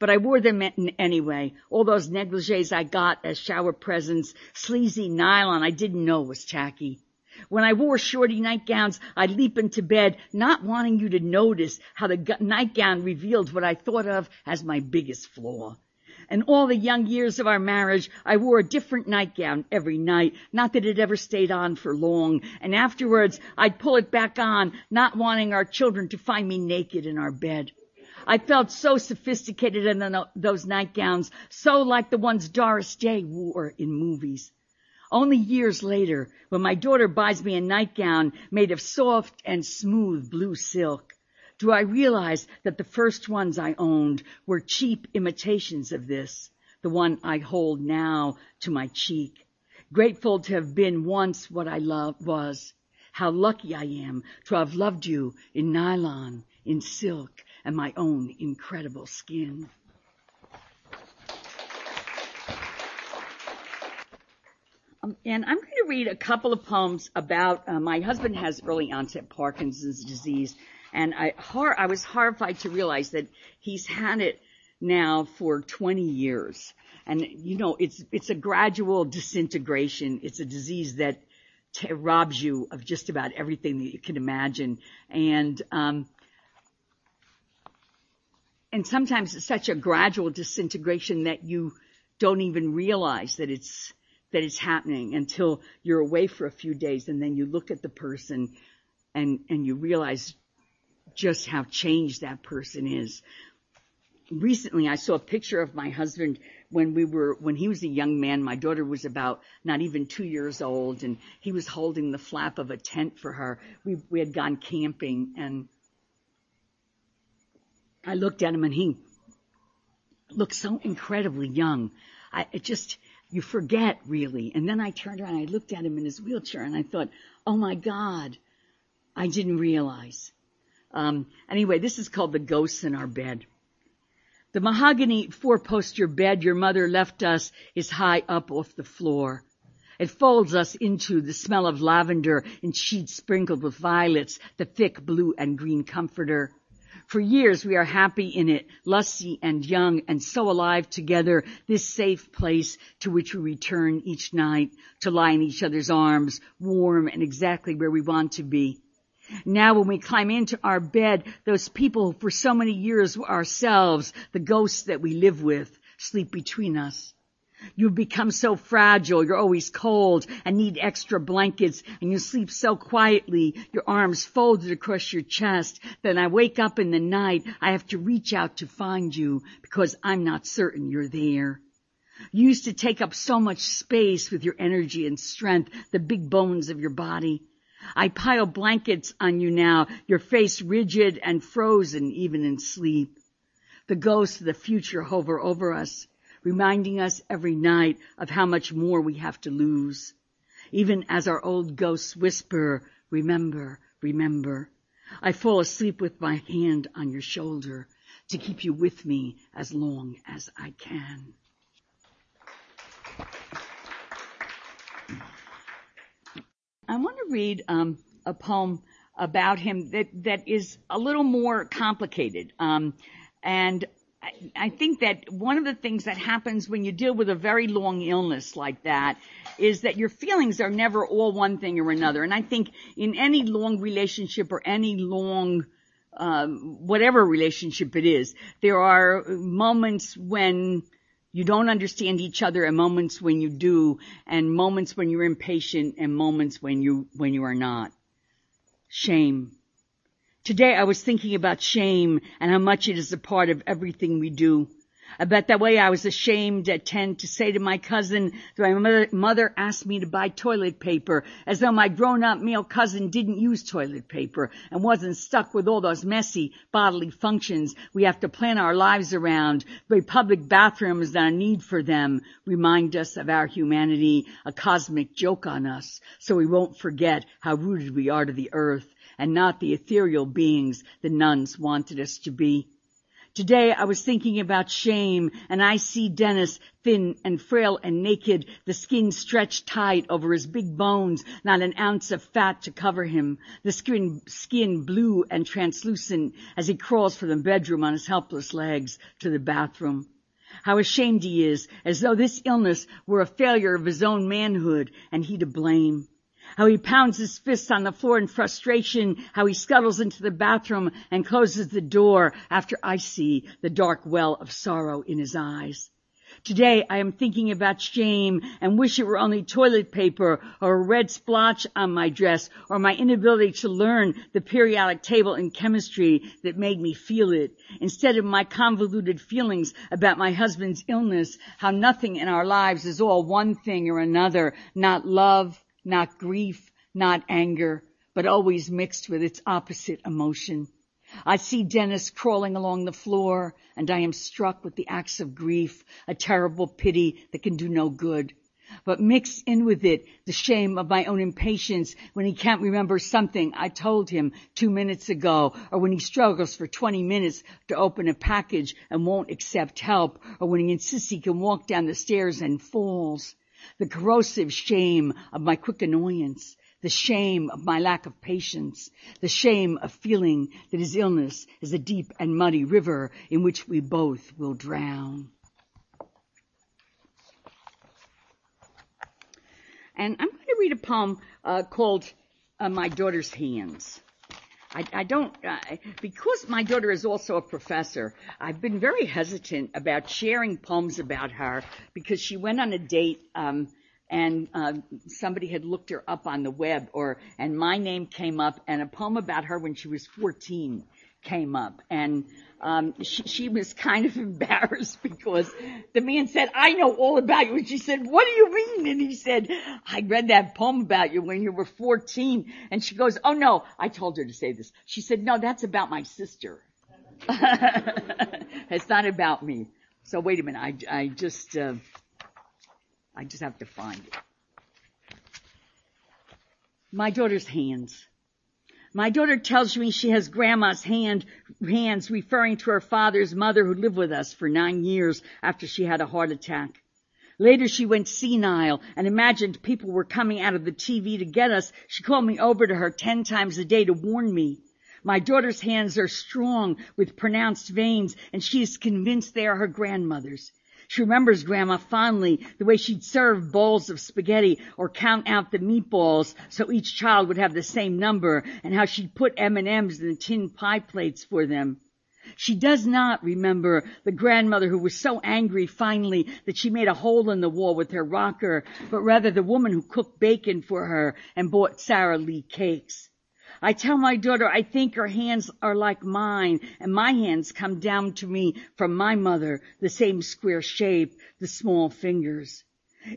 but I wore them anyway. All those negligees I got as shower presents, sleazy nylon I didn't know was tacky. When I wore shorty nightgowns, I'd leap into bed, not wanting you to notice how the nightgown revealed what I thought of as my biggest flaw. And all the young years of our marriage, I wore a different nightgown every night, not that it ever stayed on for long. And afterwards, I'd pull it back on, not wanting our children to find me naked in our bed. I felt so sophisticated in those nightgowns, so like the ones Doris Day wore in movies. Only years later, when my daughter buys me a nightgown made of soft and smooth blue silk, do I realize that the first ones I owned were cheap imitations of this, the one I hold now to my cheek. Grateful to have been once what I love was. How lucky I am to have loved you in nylon, in silk, and my own incredible skin. Um, and I'm going to read a couple of poems about uh, my husband has early onset Parkinson's disease, and I, hor- I was horrified to realize that he's had it now for 20 years. And you know, it's, it's a gradual disintegration. It's a disease that t- robs you of just about everything that you can imagine. And, um, and sometimes it's such a gradual disintegration that you don't even realize that it's, that it's happening until you're away for a few days and then you look at the person and, and you realize just how changed that person is. Recently I saw a picture of my husband when we were, when he was a young man, my daughter was about not even two years old and he was holding the flap of a tent for her. We, we had gone camping and I looked at him and he looked so incredibly young. I, it just, you forget really. And then I turned around, and I looked at him in his wheelchair and I thought, oh my God, I didn't realize. Um, anyway, this is called the ghosts in our bed. The mahogany four-poster bed your mother left us is high up off the floor. It folds us into the smell of lavender and sheets sprinkled with violets, the thick blue and green comforter. For years we are happy in it, lusty and young and so alive together, this safe place to which we return each night to lie in each other's arms, warm and exactly where we want to be. Now when we climb into our bed, those people who for so many years were ourselves, the ghosts that we live with, sleep between us. You've become so fragile, you're always cold and need extra blankets and you sleep so quietly, your arms folded across your chest that I wake up in the night, I have to reach out to find you because I'm not certain you're there. You used to take up so much space with your energy and strength, the big bones of your body. I pile blankets on you now, your face rigid and frozen even in sleep. The ghosts of the future hover over us, reminding us every night of how much more we have to lose. Even as our old ghosts whisper, remember, remember. I fall asleep with my hand on your shoulder to keep you with me as long as I can. I want to read um, a poem about him that that is a little more complicated, um, and I, think that one of the things that happens when you deal with a very long illness like that is that your feelings are never all one thing or another. And I think in any long relationship or any long um, whatever relationship it is, there are moments when you don't understand each other and moments when you do and moments when you're impatient and moments when you, when you are not. Shame. Today I was thinking about shame and how much it is a part of everything we do. Bet that way I was ashamed at 10 to say to my cousin that my mother, mother asked me to buy toilet paper as though my grown-up male cousin didn't use toilet paper and wasn't stuck with all those messy bodily functions we have to plan our lives around. The public bathrooms and our need for them remind us of our humanity, a cosmic joke on us, so we won't forget how rooted we are to the earth and not the ethereal beings the nuns wanted us to be. Today I was thinking about shame and I see Dennis thin and frail and naked, the skin stretched tight over his big bones, not an ounce of fat to cover him, the skin, skin blue and translucent as he crawls from the bedroom on his helpless legs to the bathroom. How ashamed he is, as though this illness were a failure of his own manhood and he to blame how he pounds his fists on the floor in frustration, how he scuttles into the bathroom and closes the door after I see the dark well of sorrow in his eyes. Today I am thinking about shame and wish it were only toilet paper or a red splotch on my dress or my inability to learn the periodic table in chemistry that made me feel it. Instead of my convoluted feelings about my husband's illness, how nothing in our lives is all one thing or another, not love, not grief, not anger, but always mixed with its opposite emotion. I see Dennis crawling along the floor and I am struck with the acts of grief, a terrible pity that can do no good. But mixed in with it, the shame of my own impatience when he can't remember something I told him two minutes ago, or when he struggles for 20 minutes to open a package and won't accept help, or when he insists he can walk down the stairs and falls the corrosive shame of my quick annoyance, the shame of my lack of patience, the shame of feeling that his illness is a deep and muddy river in which we both will drown. And I'm going to read a poem uh, called uh, My Daughter's Hands. I, I don't, uh, because my daughter is also a professor, I've been very hesitant about sharing poems about her because she went on a date, um, and uh, somebody had looked her up on the web, or and my name came up, and a poem about her when she was 14 came up, and she, she was kind of <laughs> embarrassed because the man said, I know all about you. And she said, what do you mean? And he said, I read that poem about you when you were 14. And she goes, oh no, I told her to say this. She said, no, that's about my sister. <laughs> it's not about me. So wait a minute. I, I just, uh, I just have to find it. My daughter's hands. My daughter tells me she has grandma's hand, hands referring to her father's mother who lived with us for nine years after she had a heart attack. Later she went senile and imagined people were coming out of the TV to get us. She called me over to her ten times a day to warn me. My daughter's hands are strong with pronounced veins and she is convinced they are her grandmother's. She remembers grandma fondly, the way she'd serve bowls of spaghetti or count out the meatballs so each child would have the same number and how she'd put M&Ms in the tin pie plates for them. She does not remember the grandmother who was so angry finally that she made a hole in the wall with her rocker, but rather the woman who cooked bacon for her and bought Sara Lee cakes. I tell my daughter I think her hands are like mine and my hands come down to me from my mother, the same square shape, the small fingers.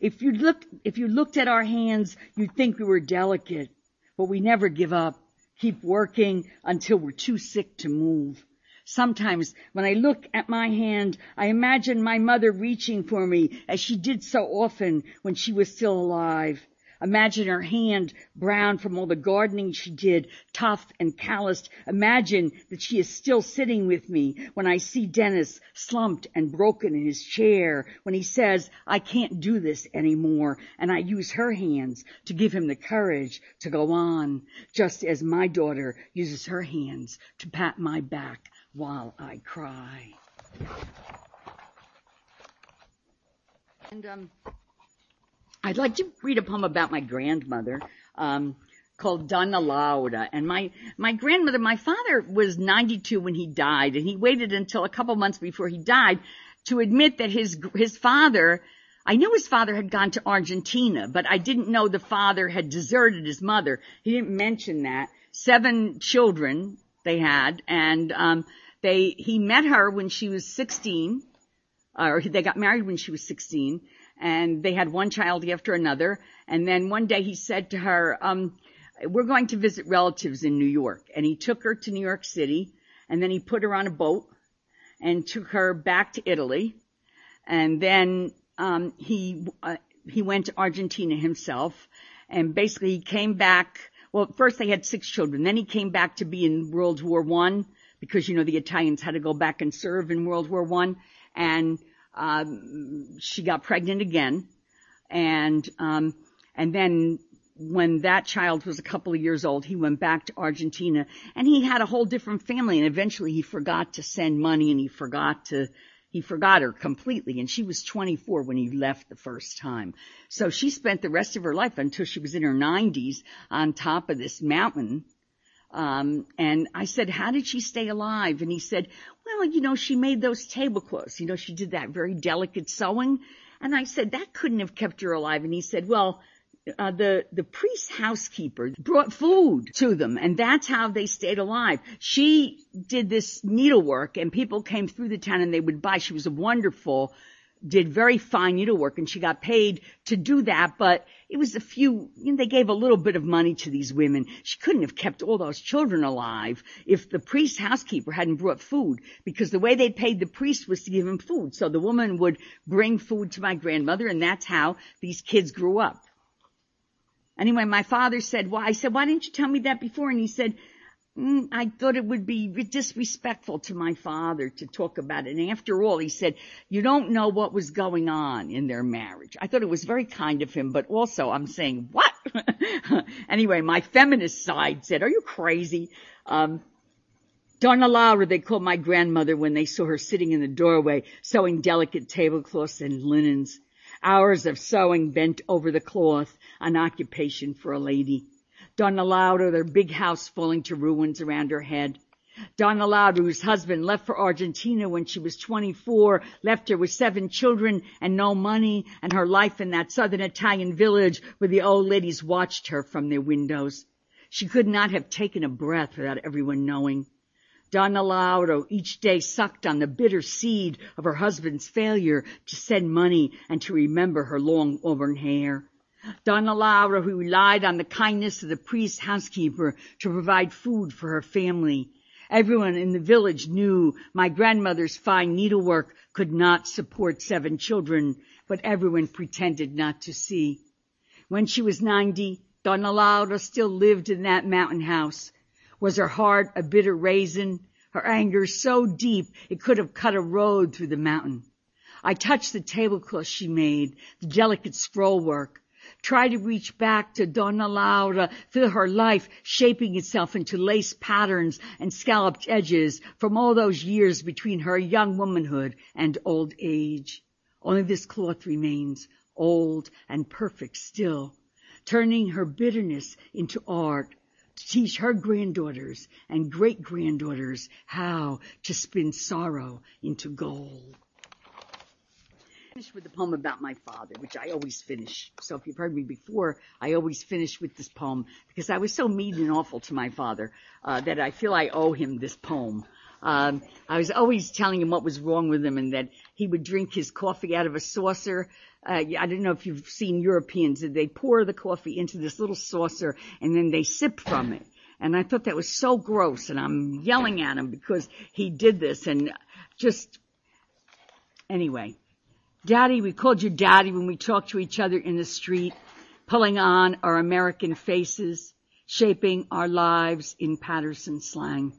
If you looked, if you looked at our hands, you'd think we were delicate, but we never give up. Keep working until we're too sick to move. Sometimes when I look at my hand, I imagine my mother reaching for me as she did so often when she was still alive. Imagine her hand brown from all the gardening she did, tough and calloused. Imagine that she is still sitting with me when I see Dennis slumped and broken in his chair, when he says, I can't do this anymore, and I use her hands to give him the courage to go on, just as my daughter uses her hands to pat my back while I cry. And um, I'd like to read a poem about my grandmother, um, called Donna Laura. And my, my grandmother, my father was 92 when he died, and he waited until a couple months before he died to admit that his, his father, I knew his father had gone to Argentina, but I didn't know the father had deserted his mother. He didn't mention that. Seven children they had, and, um, they, he met her when she was 16, or they got married when she was 16, and they had one child after another. And then one day he said to her, um, we're going to visit relatives in New York. And he took her to New York City and then he put her on a boat and took her back to Italy. And then, um, he, uh, he went to Argentina himself and basically he came back. Well, first they had six children. Then he came back to be in World War One because, you know, the Italians had to go back and serve in World War One. And um, she got pregnant again, and um, and then when that child was a couple of years old, he went back to Argentina, and he had a whole different family. And eventually, he forgot to send money, and he forgot to he forgot her completely and she was 24 when he left the first time. So she spent the rest of her life until she was in her 90s on top of this mountain um, and I said, how did she stay alive? And he said, well, you know, she made those tablecloths. You know, she did that very delicate sewing. And I said, that couldn't have kept her alive. And he said, well, uh, the the priest housekeeper brought food to them, and that's how they stayed alive. She did this needlework, and people came through the town and they would buy. She was a wonderful did very fine needlework and she got paid to do that, but it was a few, you know, they gave a little bit of money to these women. She couldn't have kept all those children alive if the priest housekeeper hadn't brought food because the way they paid the priest was to give him food. So the woman would bring food to my grandmother and that's how these kids grew up. Anyway, my father said, why, I said, why didn't you tell me that before? And he said, Mm, I thought it would be disrespectful to my father to talk about it. And after all, he said, you don't know what was going on in their marriage. I thought it was very kind of him, but also I'm saying, what? <laughs> anyway, my feminist side said, are you crazy? Um, Donna Laura, they called my grandmother when they saw her sitting in the doorway sewing delicate tablecloths and linens. Hours of sewing bent over the cloth, an occupation for a lady. Donna Laura, their big house falling to ruins around her head. Donna Laura, whose husband left for Argentina when she was 24, left her with seven children and no money, and her life in that southern Italian village where the old ladies watched her from their windows. She could not have taken a breath without everyone knowing. Donna Laura oh, each day sucked on the bitter seed of her husband's failure to send money and to remember her long auburn hair. Donna Laura, who relied on the kindness of the priest housekeeper to provide food for her family. Everyone in the village knew my grandmother's fine needlework could not support seven children, but everyone pretended not to see. When she was 90, Donna Laura still lived in that mountain house. Was her heart a bitter raisin? Her anger so deep it could have cut a road through the mountain. I touched the tablecloth she made, the delicate scroll work. Try to reach back to Donna Laura, feel her life shaping itself into lace patterns and scalloped edges from all those years between her young womanhood and old age. Only this cloth remains, old and perfect still, turning her bitterness into art to teach her granddaughters and great granddaughters how to spin sorrow into gold finish with the poem about my father, which I always finish. So if you've heard me before, I always finish with this poem because I was so mean and awful to my father uh, that I feel I owe him this poem. Um, I was always telling him what was wrong with him and that he would drink his coffee out of a saucer. Uh, I don't know if you've seen Europeans. They pour the coffee into this little saucer and then they sip from it. And I thought that was so gross and I'm yelling at him because he did this and just, anyway, Daddy, we called you Daddy when we talked to each other in the street, pulling on our American faces, shaping our lives in Paterson slang.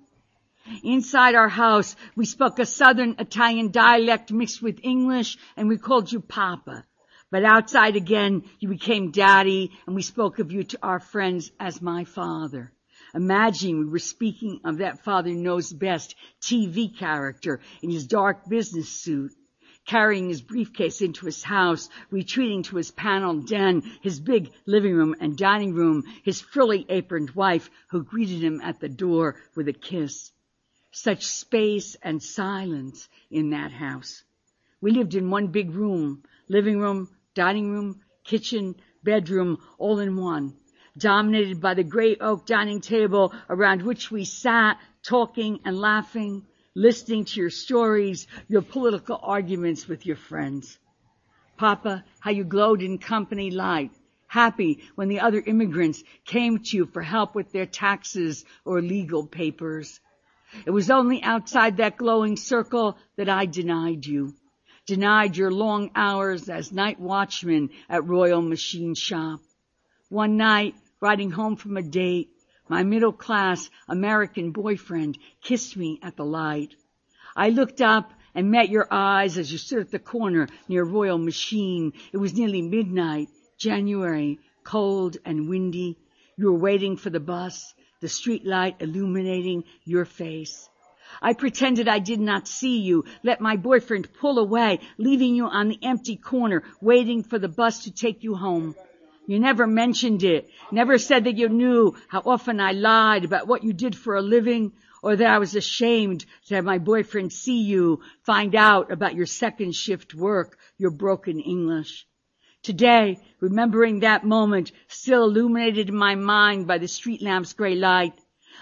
Inside our house, we spoke a southern Italian dialect mixed with English and we called you Papa. But outside again, you became Daddy and we spoke of you to our friends as my father. Imagine we were speaking of that father knows best TV character in his dark business suit carrying his briefcase into his house, retreating to his paneled den, his big living room and dining room, his frilly aproned wife who greeted him at the door with a kiss. Such space and silence in that house. We lived in one big room, living room, dining room, kitchen, bedroom, all in one, dominated by the gray oak dining table around which we sat, talking and laughing, listening to your stories, your political arguments with your friends. Papa, how you glowed in company light, happy when the other immigrants came to you for help with their taxes or legal papers. It was only outside that glowing circle that I denied you. Denied your long hours as night watchman at Royal Machine Shop. One night, riding home from a date, my middle class American boyfriend kissed me at the light. I looked up and met your eyes as you stood at the corner near Royal Machine. It was nearly midnight, January, cold and windy. You were waiting for the bus, the street light illuminating your face. I pretended I did not see you, let my boyfriend pull away, leaving you on the empty corner, waiting for the bus to take you home. You never mentioned it, never said that you knew how often I lied about what you did for a living, or that I was ashamed to have my boyfriend see you, find out about your second shift work, your broken English. Today, remembering that moment, still illuminated in my mind by the street lamp's gray light,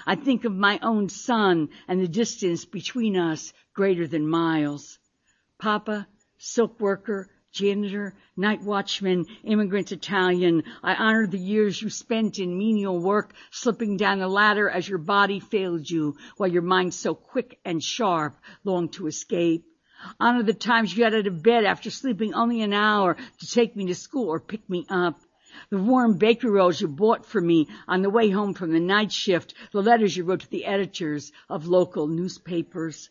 I think of my own son and the distance between us greater than miles. Papa, silk worker, janitor, night watchman, immigrant Italian. I honor the years you spent in menial work, slipping down the ladder as your body failed you, while your mind so quick and sharp longed to escape. Honor the times you got out of bed after sleeping only an hour to take me to school or pick me up. The warm bakery rolls you bought for me on the way home from the night shift, the letters you wrote to the editors of local newspapers.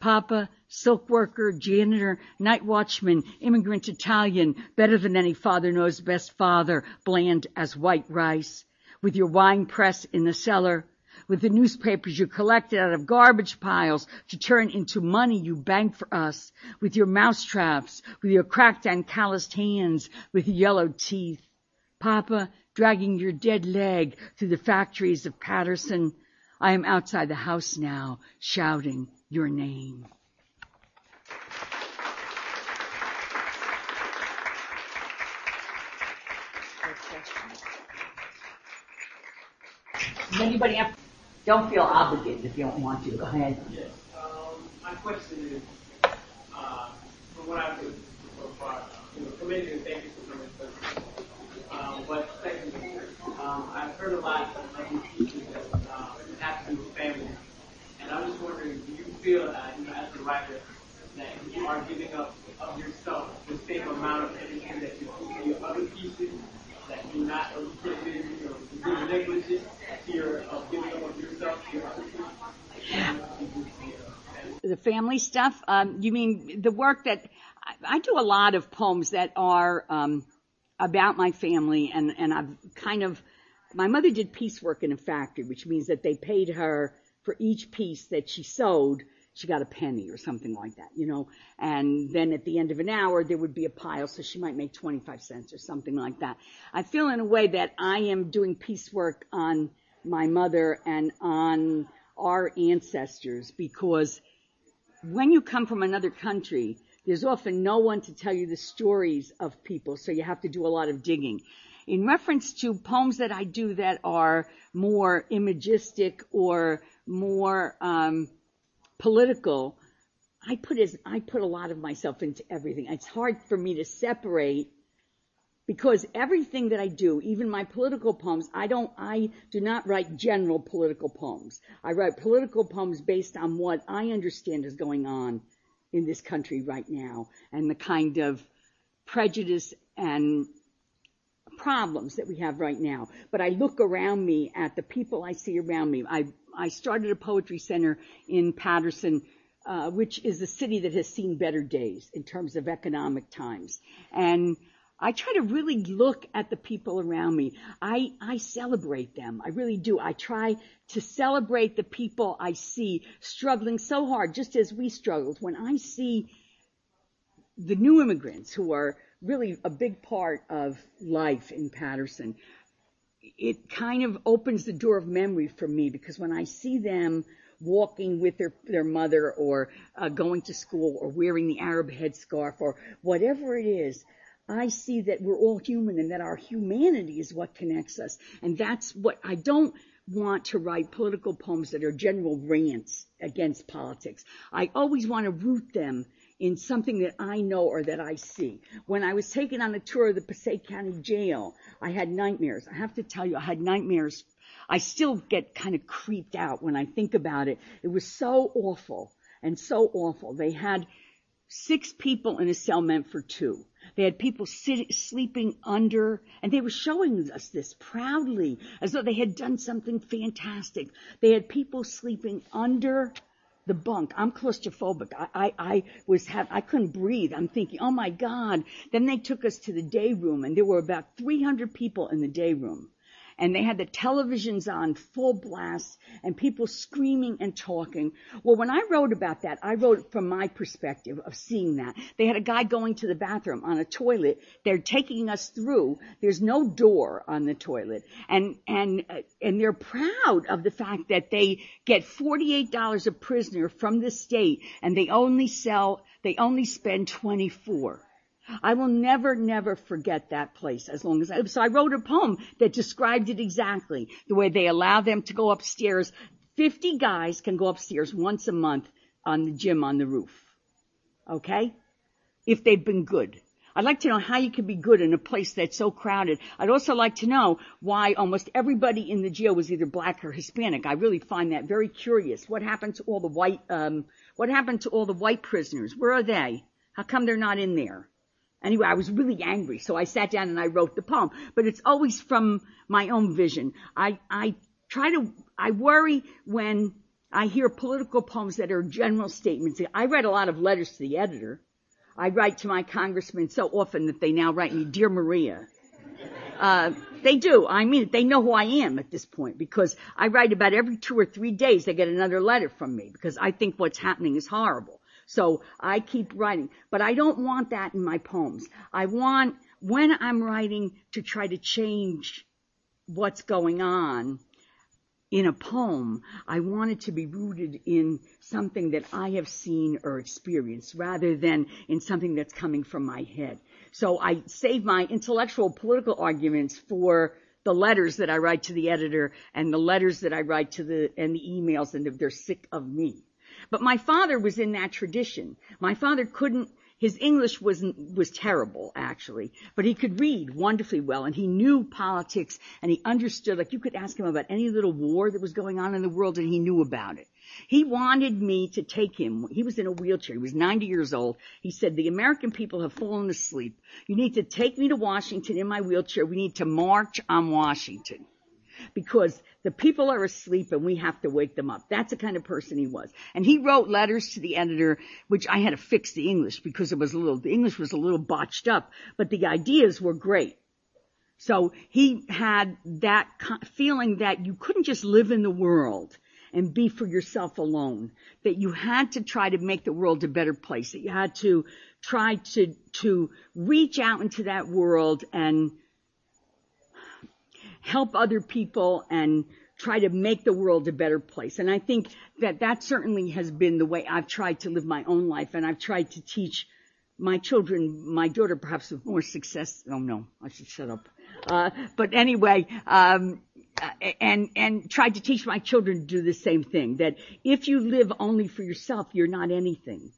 Papa, silk worker, janitor, night watchman, immigrant Italian, better than any father knows best father, bland as white rice, with your wine press in the cellar, with the newspapers you collected out of garbage piles to turn into money you banked for us, with your mousetraps, with your cracked and calloused hands, with yellow teeth. Papa, dragging your dead leg through the factories of Paterson. I am outside the house now, shouting your name. Does anybody have? Don't feel obligated if you don't want to. Go ahead. Yes. Um, my question is, uh, from what I've been so far, you know, commend you and thank you for coming first. Um, but secondly, um, I've heard a lot of these issues that uh, happen with families, and I'm just wondering, do you feel, uh, you know, as a writer, that you are giving up of yourself the same amount of that you to your other pieces, that you're not bit, you know, you're negligent of giving up of yourself to your other pieces? the family stuff. Um, you mean the work that I, I do a lot of poems that are um, about my family, and and I've kind of my mother did piecework in a factory, which means that they paid her for each piece that she sewed. She got a penny or something like that, you know. And then at the end of an hour, there would be a pile, so she might make 25 cents or something like that. I feel in a way that I am doing piecework on my mother and on our ancestors because when you come from another country, there's often no one to tell you the stories of people, so you have to do a lot of digging. In reference to poems that I do that are more imagistic or more um, political, I put as I put a lot of myself into everything. It's hard for me to separate because everything that I do, even my political poems, I don't, I do not write general political poems. I write political poems based on what I understand is going on in this country right now and the kind of prejudice and problems that we have right now. But I look around me at the people I see around me. I, I started a poetry center in Paterson uh, which is a city that has seen better days in terms of economic times. And I try to really look at the people around me. I, I celebrate them. I really do. I try to celebrate the people I see struggling so hard, just as we struggled. When I see the new immigrants who are really a big part of life in Paterson, it kind of opens the door of memory for me because when I see them walking with their, their mother or uh, going to school or wearing the Arab headscarf or whatever it is, I see that we're all human and that our humanity is what connects us. And that's what I don't want to write political poems that are general rants against politics. I always want to root them in something that I know or that I see. When I was taken on a tour of the Passaic County Jail, I had nightmares. I have to tell you, I had nightmares. I still get kind of creeped out when I think about it. It was so awful and so awful. They had six people in a cell meant for two. They had people sit, sleeping under, and they were showing us this proudly, as though they had done something fantastic. They had people sleeping under the bunk. I'm claustrophobic. I, I, I was have, I couldn't breathe. I'm thinking, oh my God. Then they took us to the day room, and there were about 300 people in the day room and they had the televisions on full blast and people screaming and talking. Well, when I wrote about that, I wrote from my perspective of seeing that. They had a guy going to the bathroom on a toilet. They're taking us through. There's no door on the toilet and, and, uh, and they're proud of the fact that they get $48 a prisoner from the state and they only sell, they only spend 24. I will never, never forget that place as long as I, so I wrote a poem that described it exactly. The way they allow them to go upstairs. 50 guys can go upstairs once a month on the gym on the roof. Okay? If they've been good. I'd like to know how you can be good in a place that's so crowded. I'd also like to know why almost everybody in the jail was either black or Hispanic. I really find that very curious. What happened to all the white, um, what happened to all the white prisoners? Where are they? How come they're not in there? Anyway, I was really angry, so I sat down and I wrote the poem. But it's always from my own vision. I, I try to, I worry when I hear political poems that are general statements. I write a lot of letters to the editor. I write to my congressman so often that they now write me, Dear Maria. Uh, they do. I mean, they know who I am at this point because I write about every two or three days they get another letter from me because I think what's happening is horrible. So I keep writing, but I don't want that in my poems. I want, when I'm writing to try to change what's going on, in a poem, I want it to be rooted in something that I have seen or experienced rather than in something that's coming from my head. So I save my intellectual political arguments for the letters that I write to the editor and the letters that I write to the, and the emails and they're sick of me. But my father was in that tradition. My father couldn't his English was was terrible, actually, but he could read wonderfully well, and he knew politics, and he understood. Like you could ask him about any little war that was going on in the world, and he knew about it. He wanted me to take him. He was in a wheelchair. He was 90 years old. He said, the American people have fallen asleep. You need to take me to Washington in my wheelchair. We need to march on Washington because the people are asleep and we have to wake them up. That's the kind of person he was. And he wrote letters to the editor, which I had to fix the English because it was a little, the English was a little botched up, but the ideas were great. So he had that feeling that you couldn't just live in the world and be for yourself alone. That you had to try to make the world a better place. That you had to try to, to reach out into that world and help other people and try to make the world a better place. And I think that that certainly has been the way I've tried to live my own life and I've tried to teach my children, my daughter perhaps with more success. Oh no, I should shut up. Uh, but anyway, um, and and tried to teach my children to do the same thing. That if you live only for yourself, you're not anything,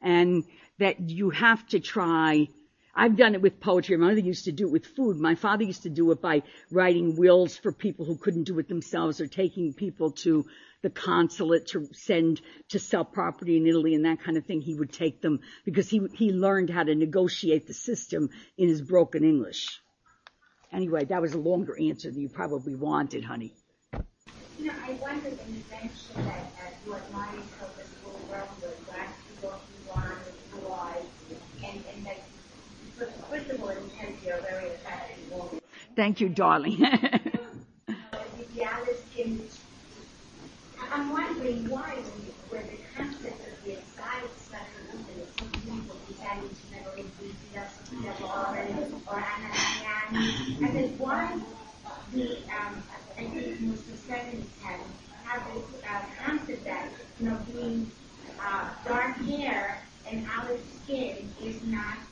and that you have to try I've done it with poetry. My mother used to do it with food. My father used to do it by writing wills for people who couldn't do it themselves or taking people to the consulate to send to sell property in Italy and that kind of thing. He would take them because he, he learned how to negotiate the system in his broken English. Anyway, that was a longer answer than you probably wanted, honey. You know, I wondered that the school world with black people who want blue eyes and, and that First of all, you're very attractive woman. Thank you, darling. <laughs> <laughs> I'm wondering why when the concept of the excited special movement is some people decided to never introduce us or Anna and then why the um, I think most of the 70s have have this uh, concept that you know being uh, dark hair and olive skin is not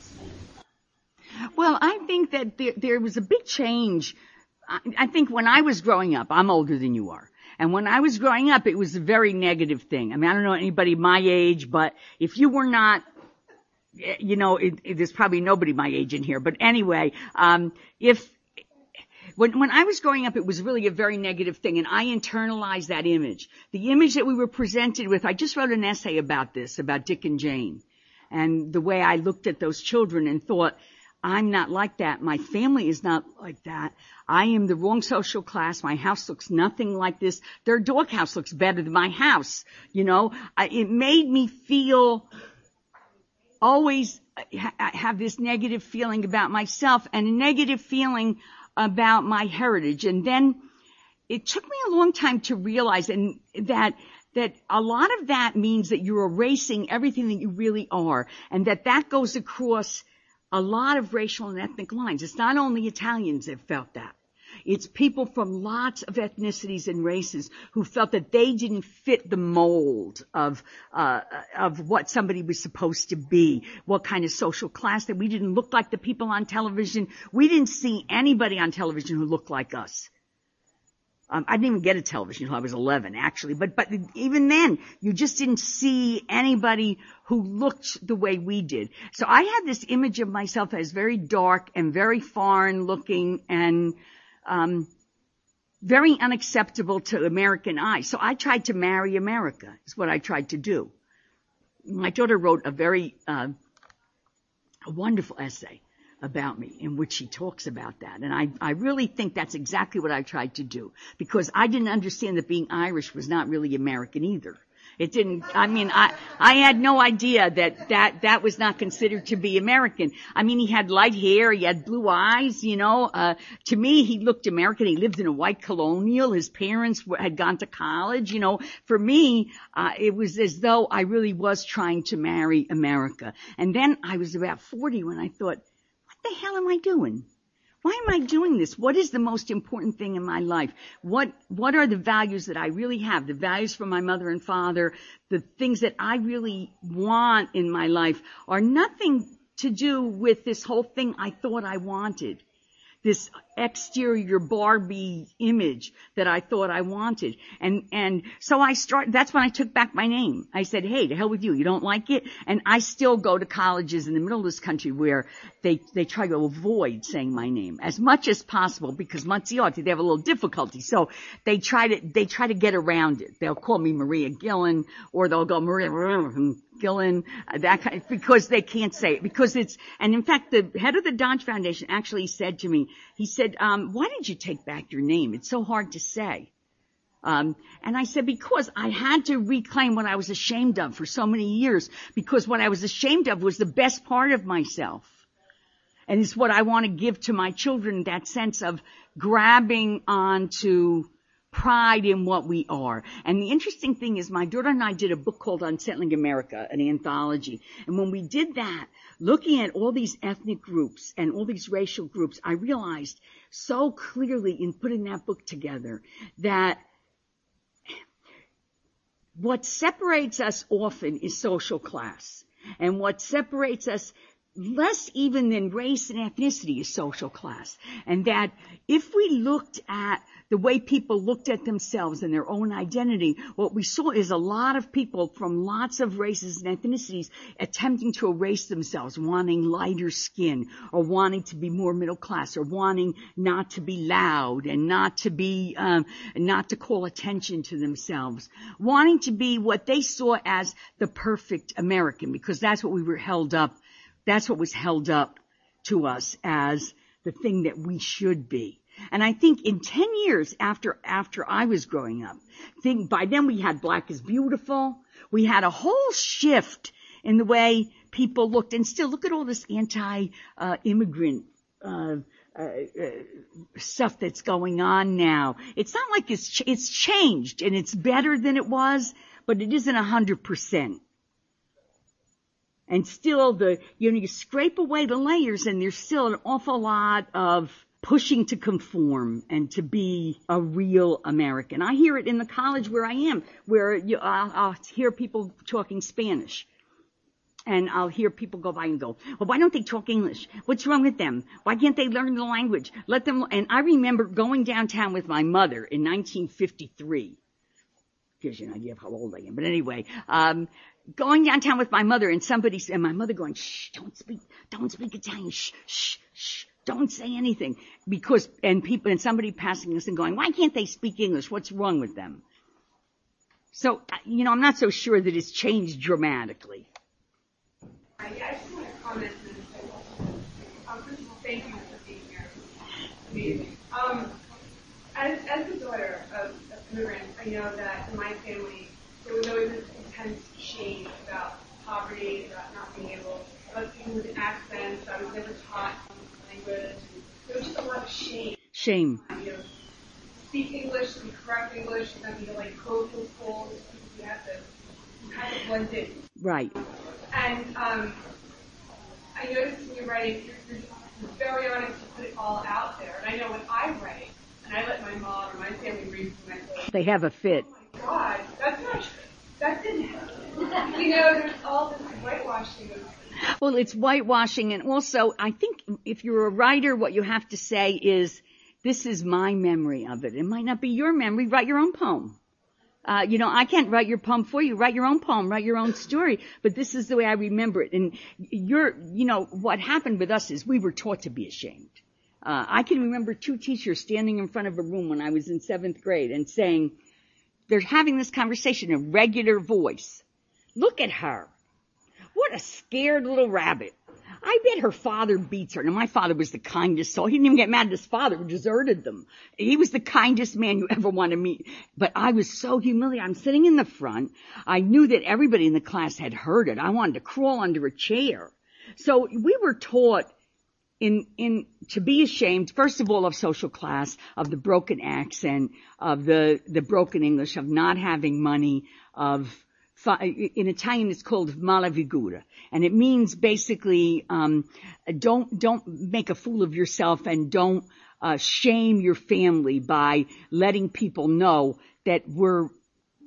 well, I think that there, there was a big change. I, I think when I was growing up, I'm older than you are. And when I was growing up, it was a very negative thing. I mean, I don't know anybody my age, but if you were not, you know, it, it, there's probably nobody my age in here. But anyway, um, if when when I was growing up, it was really a very negative thing, and I internalized that image. The image that we were presented with. I just wrote an essay about this, about Dick and Jane, and the way I looked at those children and thought, I'm not like that. My family is not like that. I am the wrong social class. My house looks nothing like this. Their doghouse looks better than my house. You know, it made me feel always uh, have this negative feeling about myself and a negative feeling about my heritage. And then it took me a long time to realize and that that a lot of that means that you're erasing everything that you really are and that that goes across a lot of racial and ethnic lines. It's not only Italians that felt that. It's people from lots of ethnicities and races who felt that they didn't fit the mold of uh, of what somebody was supposed to be, what kind of social class that we didn't look like the people on television. We didn't see anybody on television who looked like us. Um, I didn't even get a television until I was 11, actually. But but even then, you just didn't see anybody who looked the way we did. So I had this image of myself as very dark and very foreign looking and um, very unacceptable to American eyes. So I tried to marry America. Is what I tried to do. My daughter wrote a very uh, a wonderful essay about me in which he talks about that. And I, I really think that's exactly what I tried to do because I didn't understand that being Irish was not really American either. It didn't, I mean, I, I had no idea that that, that was not considered to be American. I mean, he had light hair, he had blue eyes, you know, uh, to me, he looked American. He lived in a white colonial. His parents were, had gone to college, you know. For me, uh, it was as though I really was trying to marry America. And then I was about 40 when I thought, the hell am I doing? Why am I doing this? What is the most important thing in my life? What, what are the values that I really have? The values from my mother and father, the things that I really want in my life are nothing to do with this whole thing I thought I wanted this exterior Barbie image that I thought I wanted. And, and so I start, that's when I took back my name. I said, hey, to hell with you. You don't like it? And I still go to colleges in the middle of this country where they, they try to avoid saying my name as much as possible because Mazziotti, they have a little difficulty. So they try to, they try to get around it. They'll call me Maria Gillan or they'll go Maria Gillan, uh, that kind, because they can't say it, because it's, and in fact, the head of the Dodge Foundation actually said to me, he said, um, why did you take back your name? It's so hard to say. Um, and I said, because I had to reclaim what I was ashamed of for so many years, because what I was ashamed of was the best part of myself. And it's what I want to give to my children, that sense of grabbing onto pride in what we are. And the interesting thing is my daughter and I did a book called Unsettling America, an anthology. And when we did that, looking at all these ethnic groups and all these racial groups, I realized so clearly in putting that book together that what separates us often is social class. And what separates us less even than race and ethnicity is social class. And that if we looked at the way people looked at themselves and their own identity, what we saw is a lot of people from lots of races and ethnicities attempting to erase themselves, wanting lighter skin or wanting to be more middle class or wanting not to be loud and not to be, um, not to call attention to themselves, wanting to be what they saw as the perfect American because that's what we were held up, that's what was held up to us as the thing that we should be. And I think in 10 years after, after I was growing up, think by then we had black is beautiful. We had a whole shift in the way people looked and still look at all this anti-immigrant, uh, uh, uh, stuff that's going on now. It's not like it's, ch- it's changed and it's better than it was, but it isn't a hundred percent. And still the, you know, you scrape away the layers and there's still an awful lot of pushing to conform and to be a real American. I hear it in the college where I am, where you, I'll, I'll hear people talking Spanish. And I'll hear people go by and go, well, why don't they talk English? What's wrong with them? Why can't they learn the language? Let them, and I remember going downtown with my mother in 1953. Gives you an idea of how old I am. But anyway, um, going downtown with my mother and somebody, and my mother going, shh, don't speak, don't speak Italian, shh, shh, shh. Don't say anything because, and people, and somebody passing us and going, why can't they speak English? What's wrong with them? So, you know, I'm not so sure that it's changed dramatically. I, I just want to comment um, thank you for being here. Amazing. Um, as, as the daughter of, of immigrants, I know that in my family, there was always this intense shame about poverty, about not being able, about with accents. I was never taught language. There was just a lot of shame. Shame. You know, speak English, speak correct English, and then you like code to school. You have to you kind of blend in. Right. And um, I noticed when you're writing, you're, you're, you're very honest to put it all out there. And I know when I write, and I let my mom or my family read from my book, They have a fit. oh my God, that's not true. You know, there's all this whitewashing Well, it's whitewashing and also I think if you're a writer, what you have to say is, this is my memory of it. It might not be your memory. Write your own poem. Uh, you know, I can't write your poem for you. Write your own poem, write your own story. But this is the way I remember it. And you're, you know, what happened with us is we were taught to be ashamed. Uh, I can remember two teachers standing in front of a room when I was in seventh grade and saying, they're having this conversation in regular voice. Look at her. What a scared little rabbit. I bet her father beats her. Now my father was the kindest soul. He didn't even get mad at his father who deserted them. He was the kindest man you ever want to meet. But I was so humiliated. I'm sitting in the front. I knew that everybody in the class had heard it. I wanted to crawl under a chair. So we were taught in, in, to be ashamed, first of all, of social class, of the broken accent, of the, the broken English, of not having money, of, in Italian it's called malavigura, and it means basically um, don't don't make a fool of yourself and don't uh, shame your family by letting people know that we're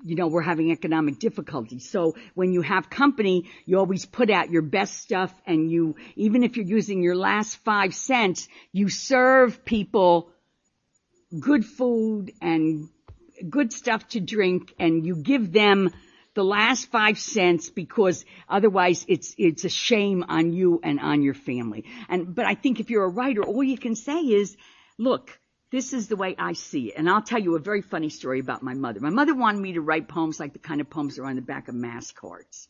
you know, we're having economic difficulties. So when you have company, you always put out your best stuff and you, even if you're using your last five cents, you serve people good food and good stuff to drink and you give them the last five cents because otherwise it's, it's a shame on you and on your family. And, but I think if you're a writer, all you can say is, look, this is the way I see it. And I'll tell you a very funny story about my mother. My mother wanted me to write poems like the kind of poems that are on the back of mass cards.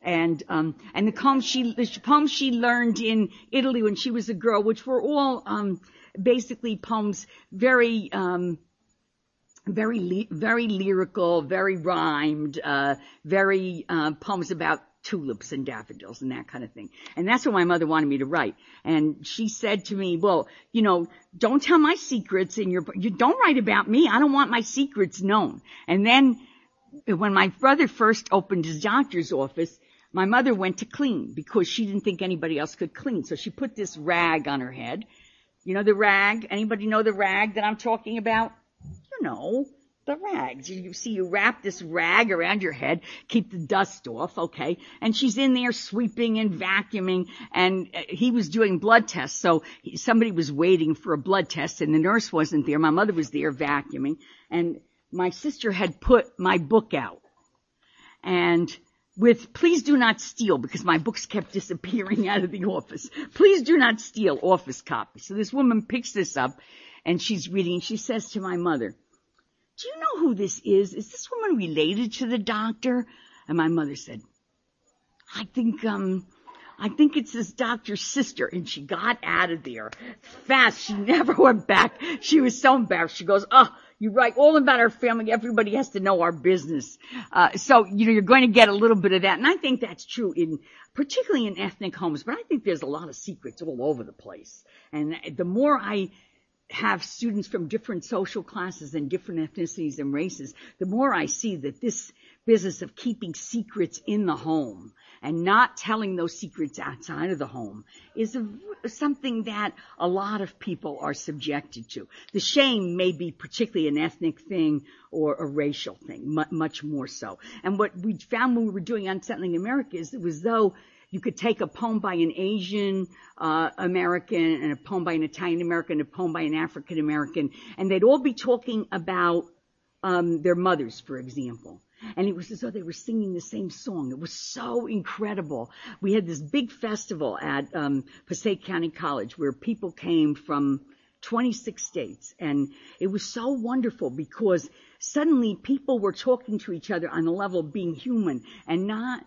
And, um, and the poems she, the poems she learned in Italy when she was a girl, which were all, um, basically poems very, um, very, very lyrical, very rhymed, uh, very, uh, poems about tulips and daffodils and that kind of thing. And that's what my mother wanted me to write. And she said to me, well, you know, don't tell my secrets in your, you don't write about me. I don't want my secrets known. And then when my brother first opened his doctor's office, my mother went to clean because she didn't think anybody else could clean. So she put this rag on her head. You know the rag? Anybody know the rag that I'm talking about? You know, the rags. You see, you wrap this rag around your head, keep the dust off, okay? And she's in there sweeping and vacuuming, and uh, he was doing blood tests, so somebody was waiting for a blood test, and the nurse wasn't there. My mother was there vacuuming, and my sister had put my book out. And with please do not steal because my books kept disappearing <laughs> out of the office. Please do not steal office copies. So this woman picks this up and she's reading. and She says to my mother, do you know who this is? Is this woman related to the doctor? And my mother said, I think, um, I think it's this doctor's sister. And she got out of there fast. She never <laughs> went back. She was so embarrassed. She goes, oh, you write all about our family. Everybody has to know our business. Uh, so, you know, you're going to get a little bit of that. And I think that's true in, particularly in ethnic homes, but I think there's a lot of secrets all over the place. And the more I have students from different social classes and different ethnicities and races, the more I see that this business of keeping secrets in the home and not telling those secrets outside of the home is a, something that a lot of people are subjected to. The shame may be particularly an ethnic thing or a racial thing, much more so. And what we found when we were doing Unsettling America is it was though you could take a poem by an Asian uh, American and a poem by an Italian American, and a poem by an African American, and they'd all be talking about um, their mothers, for example. And it was as though they were singing the same song. It was so incredible. We had this big festival at um, Passaic County College where people came from 26 states, and it was so wonderful because suddenly people were talking to each other on the level of being human and not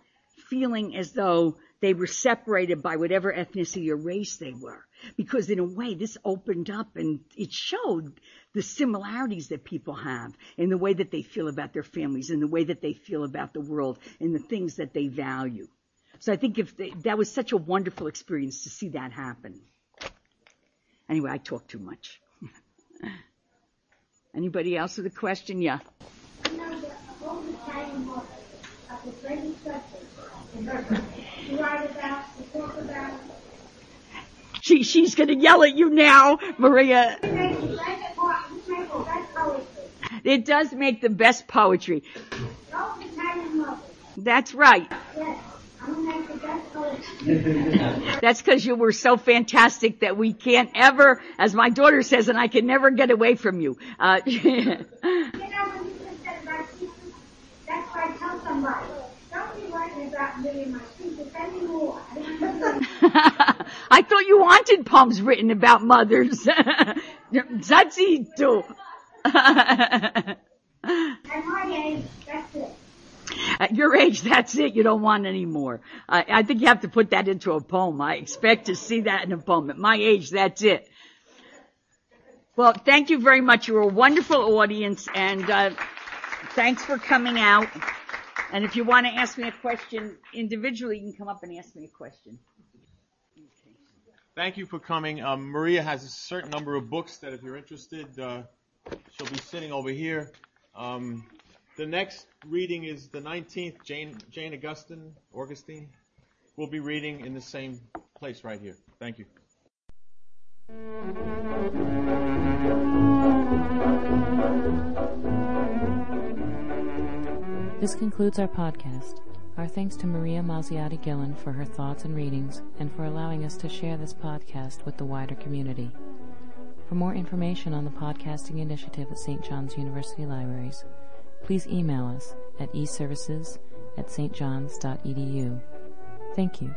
feeling as though they were separated by whatever ethnicity or race they were. Because in a way, this opened up and it showed the similarities that people have in the way that they feel about their families, in the way that they feel about the world, in the things that they value. So I think if they, that was such a wonderful experience to see that happen. Anyway, I talk too much. <laughs> Anybody else with a question? Yeah. She, she's gonna yell at you now, Maria. It does make the best poetry. That's right. <laughs> That's because you were so fantastic that we can't ever, as my daughter says, and I can never get away from you. Uh, <laughs> you know, when you said about that's why I tell somebody, don't be writing about me and my <laughs> I thought you wanted poems written about mothers. At <laughs> that's it. <laughs> At your age, that's it. You don't want any more. Uh, I think you have to put that into a poem. I expect to see that in a poem. At my age, that's it. Well, thank you very much. You were a wonderful audience, and uh, thanks for coming out. And if you want to ask me a question individually, you can come up and ask me a question. Thank you for coming. Um, Maria has a certain number of books that if you're interested, uh, she'll be sitting over here. Um, the next reading is the 19th, Jane, Jane Augustine, Augustine. We'll be reading in the same place right here. Thank you. This concludes our podcast. Our thanks to Maria Mazziotti Gillan for her thoughts and readings and for allowing us to share this podcast with the wider community. For more information on the podcasting initiative at St. John's University Libraries, please email us at eservices at stjohns.edu. Thank you.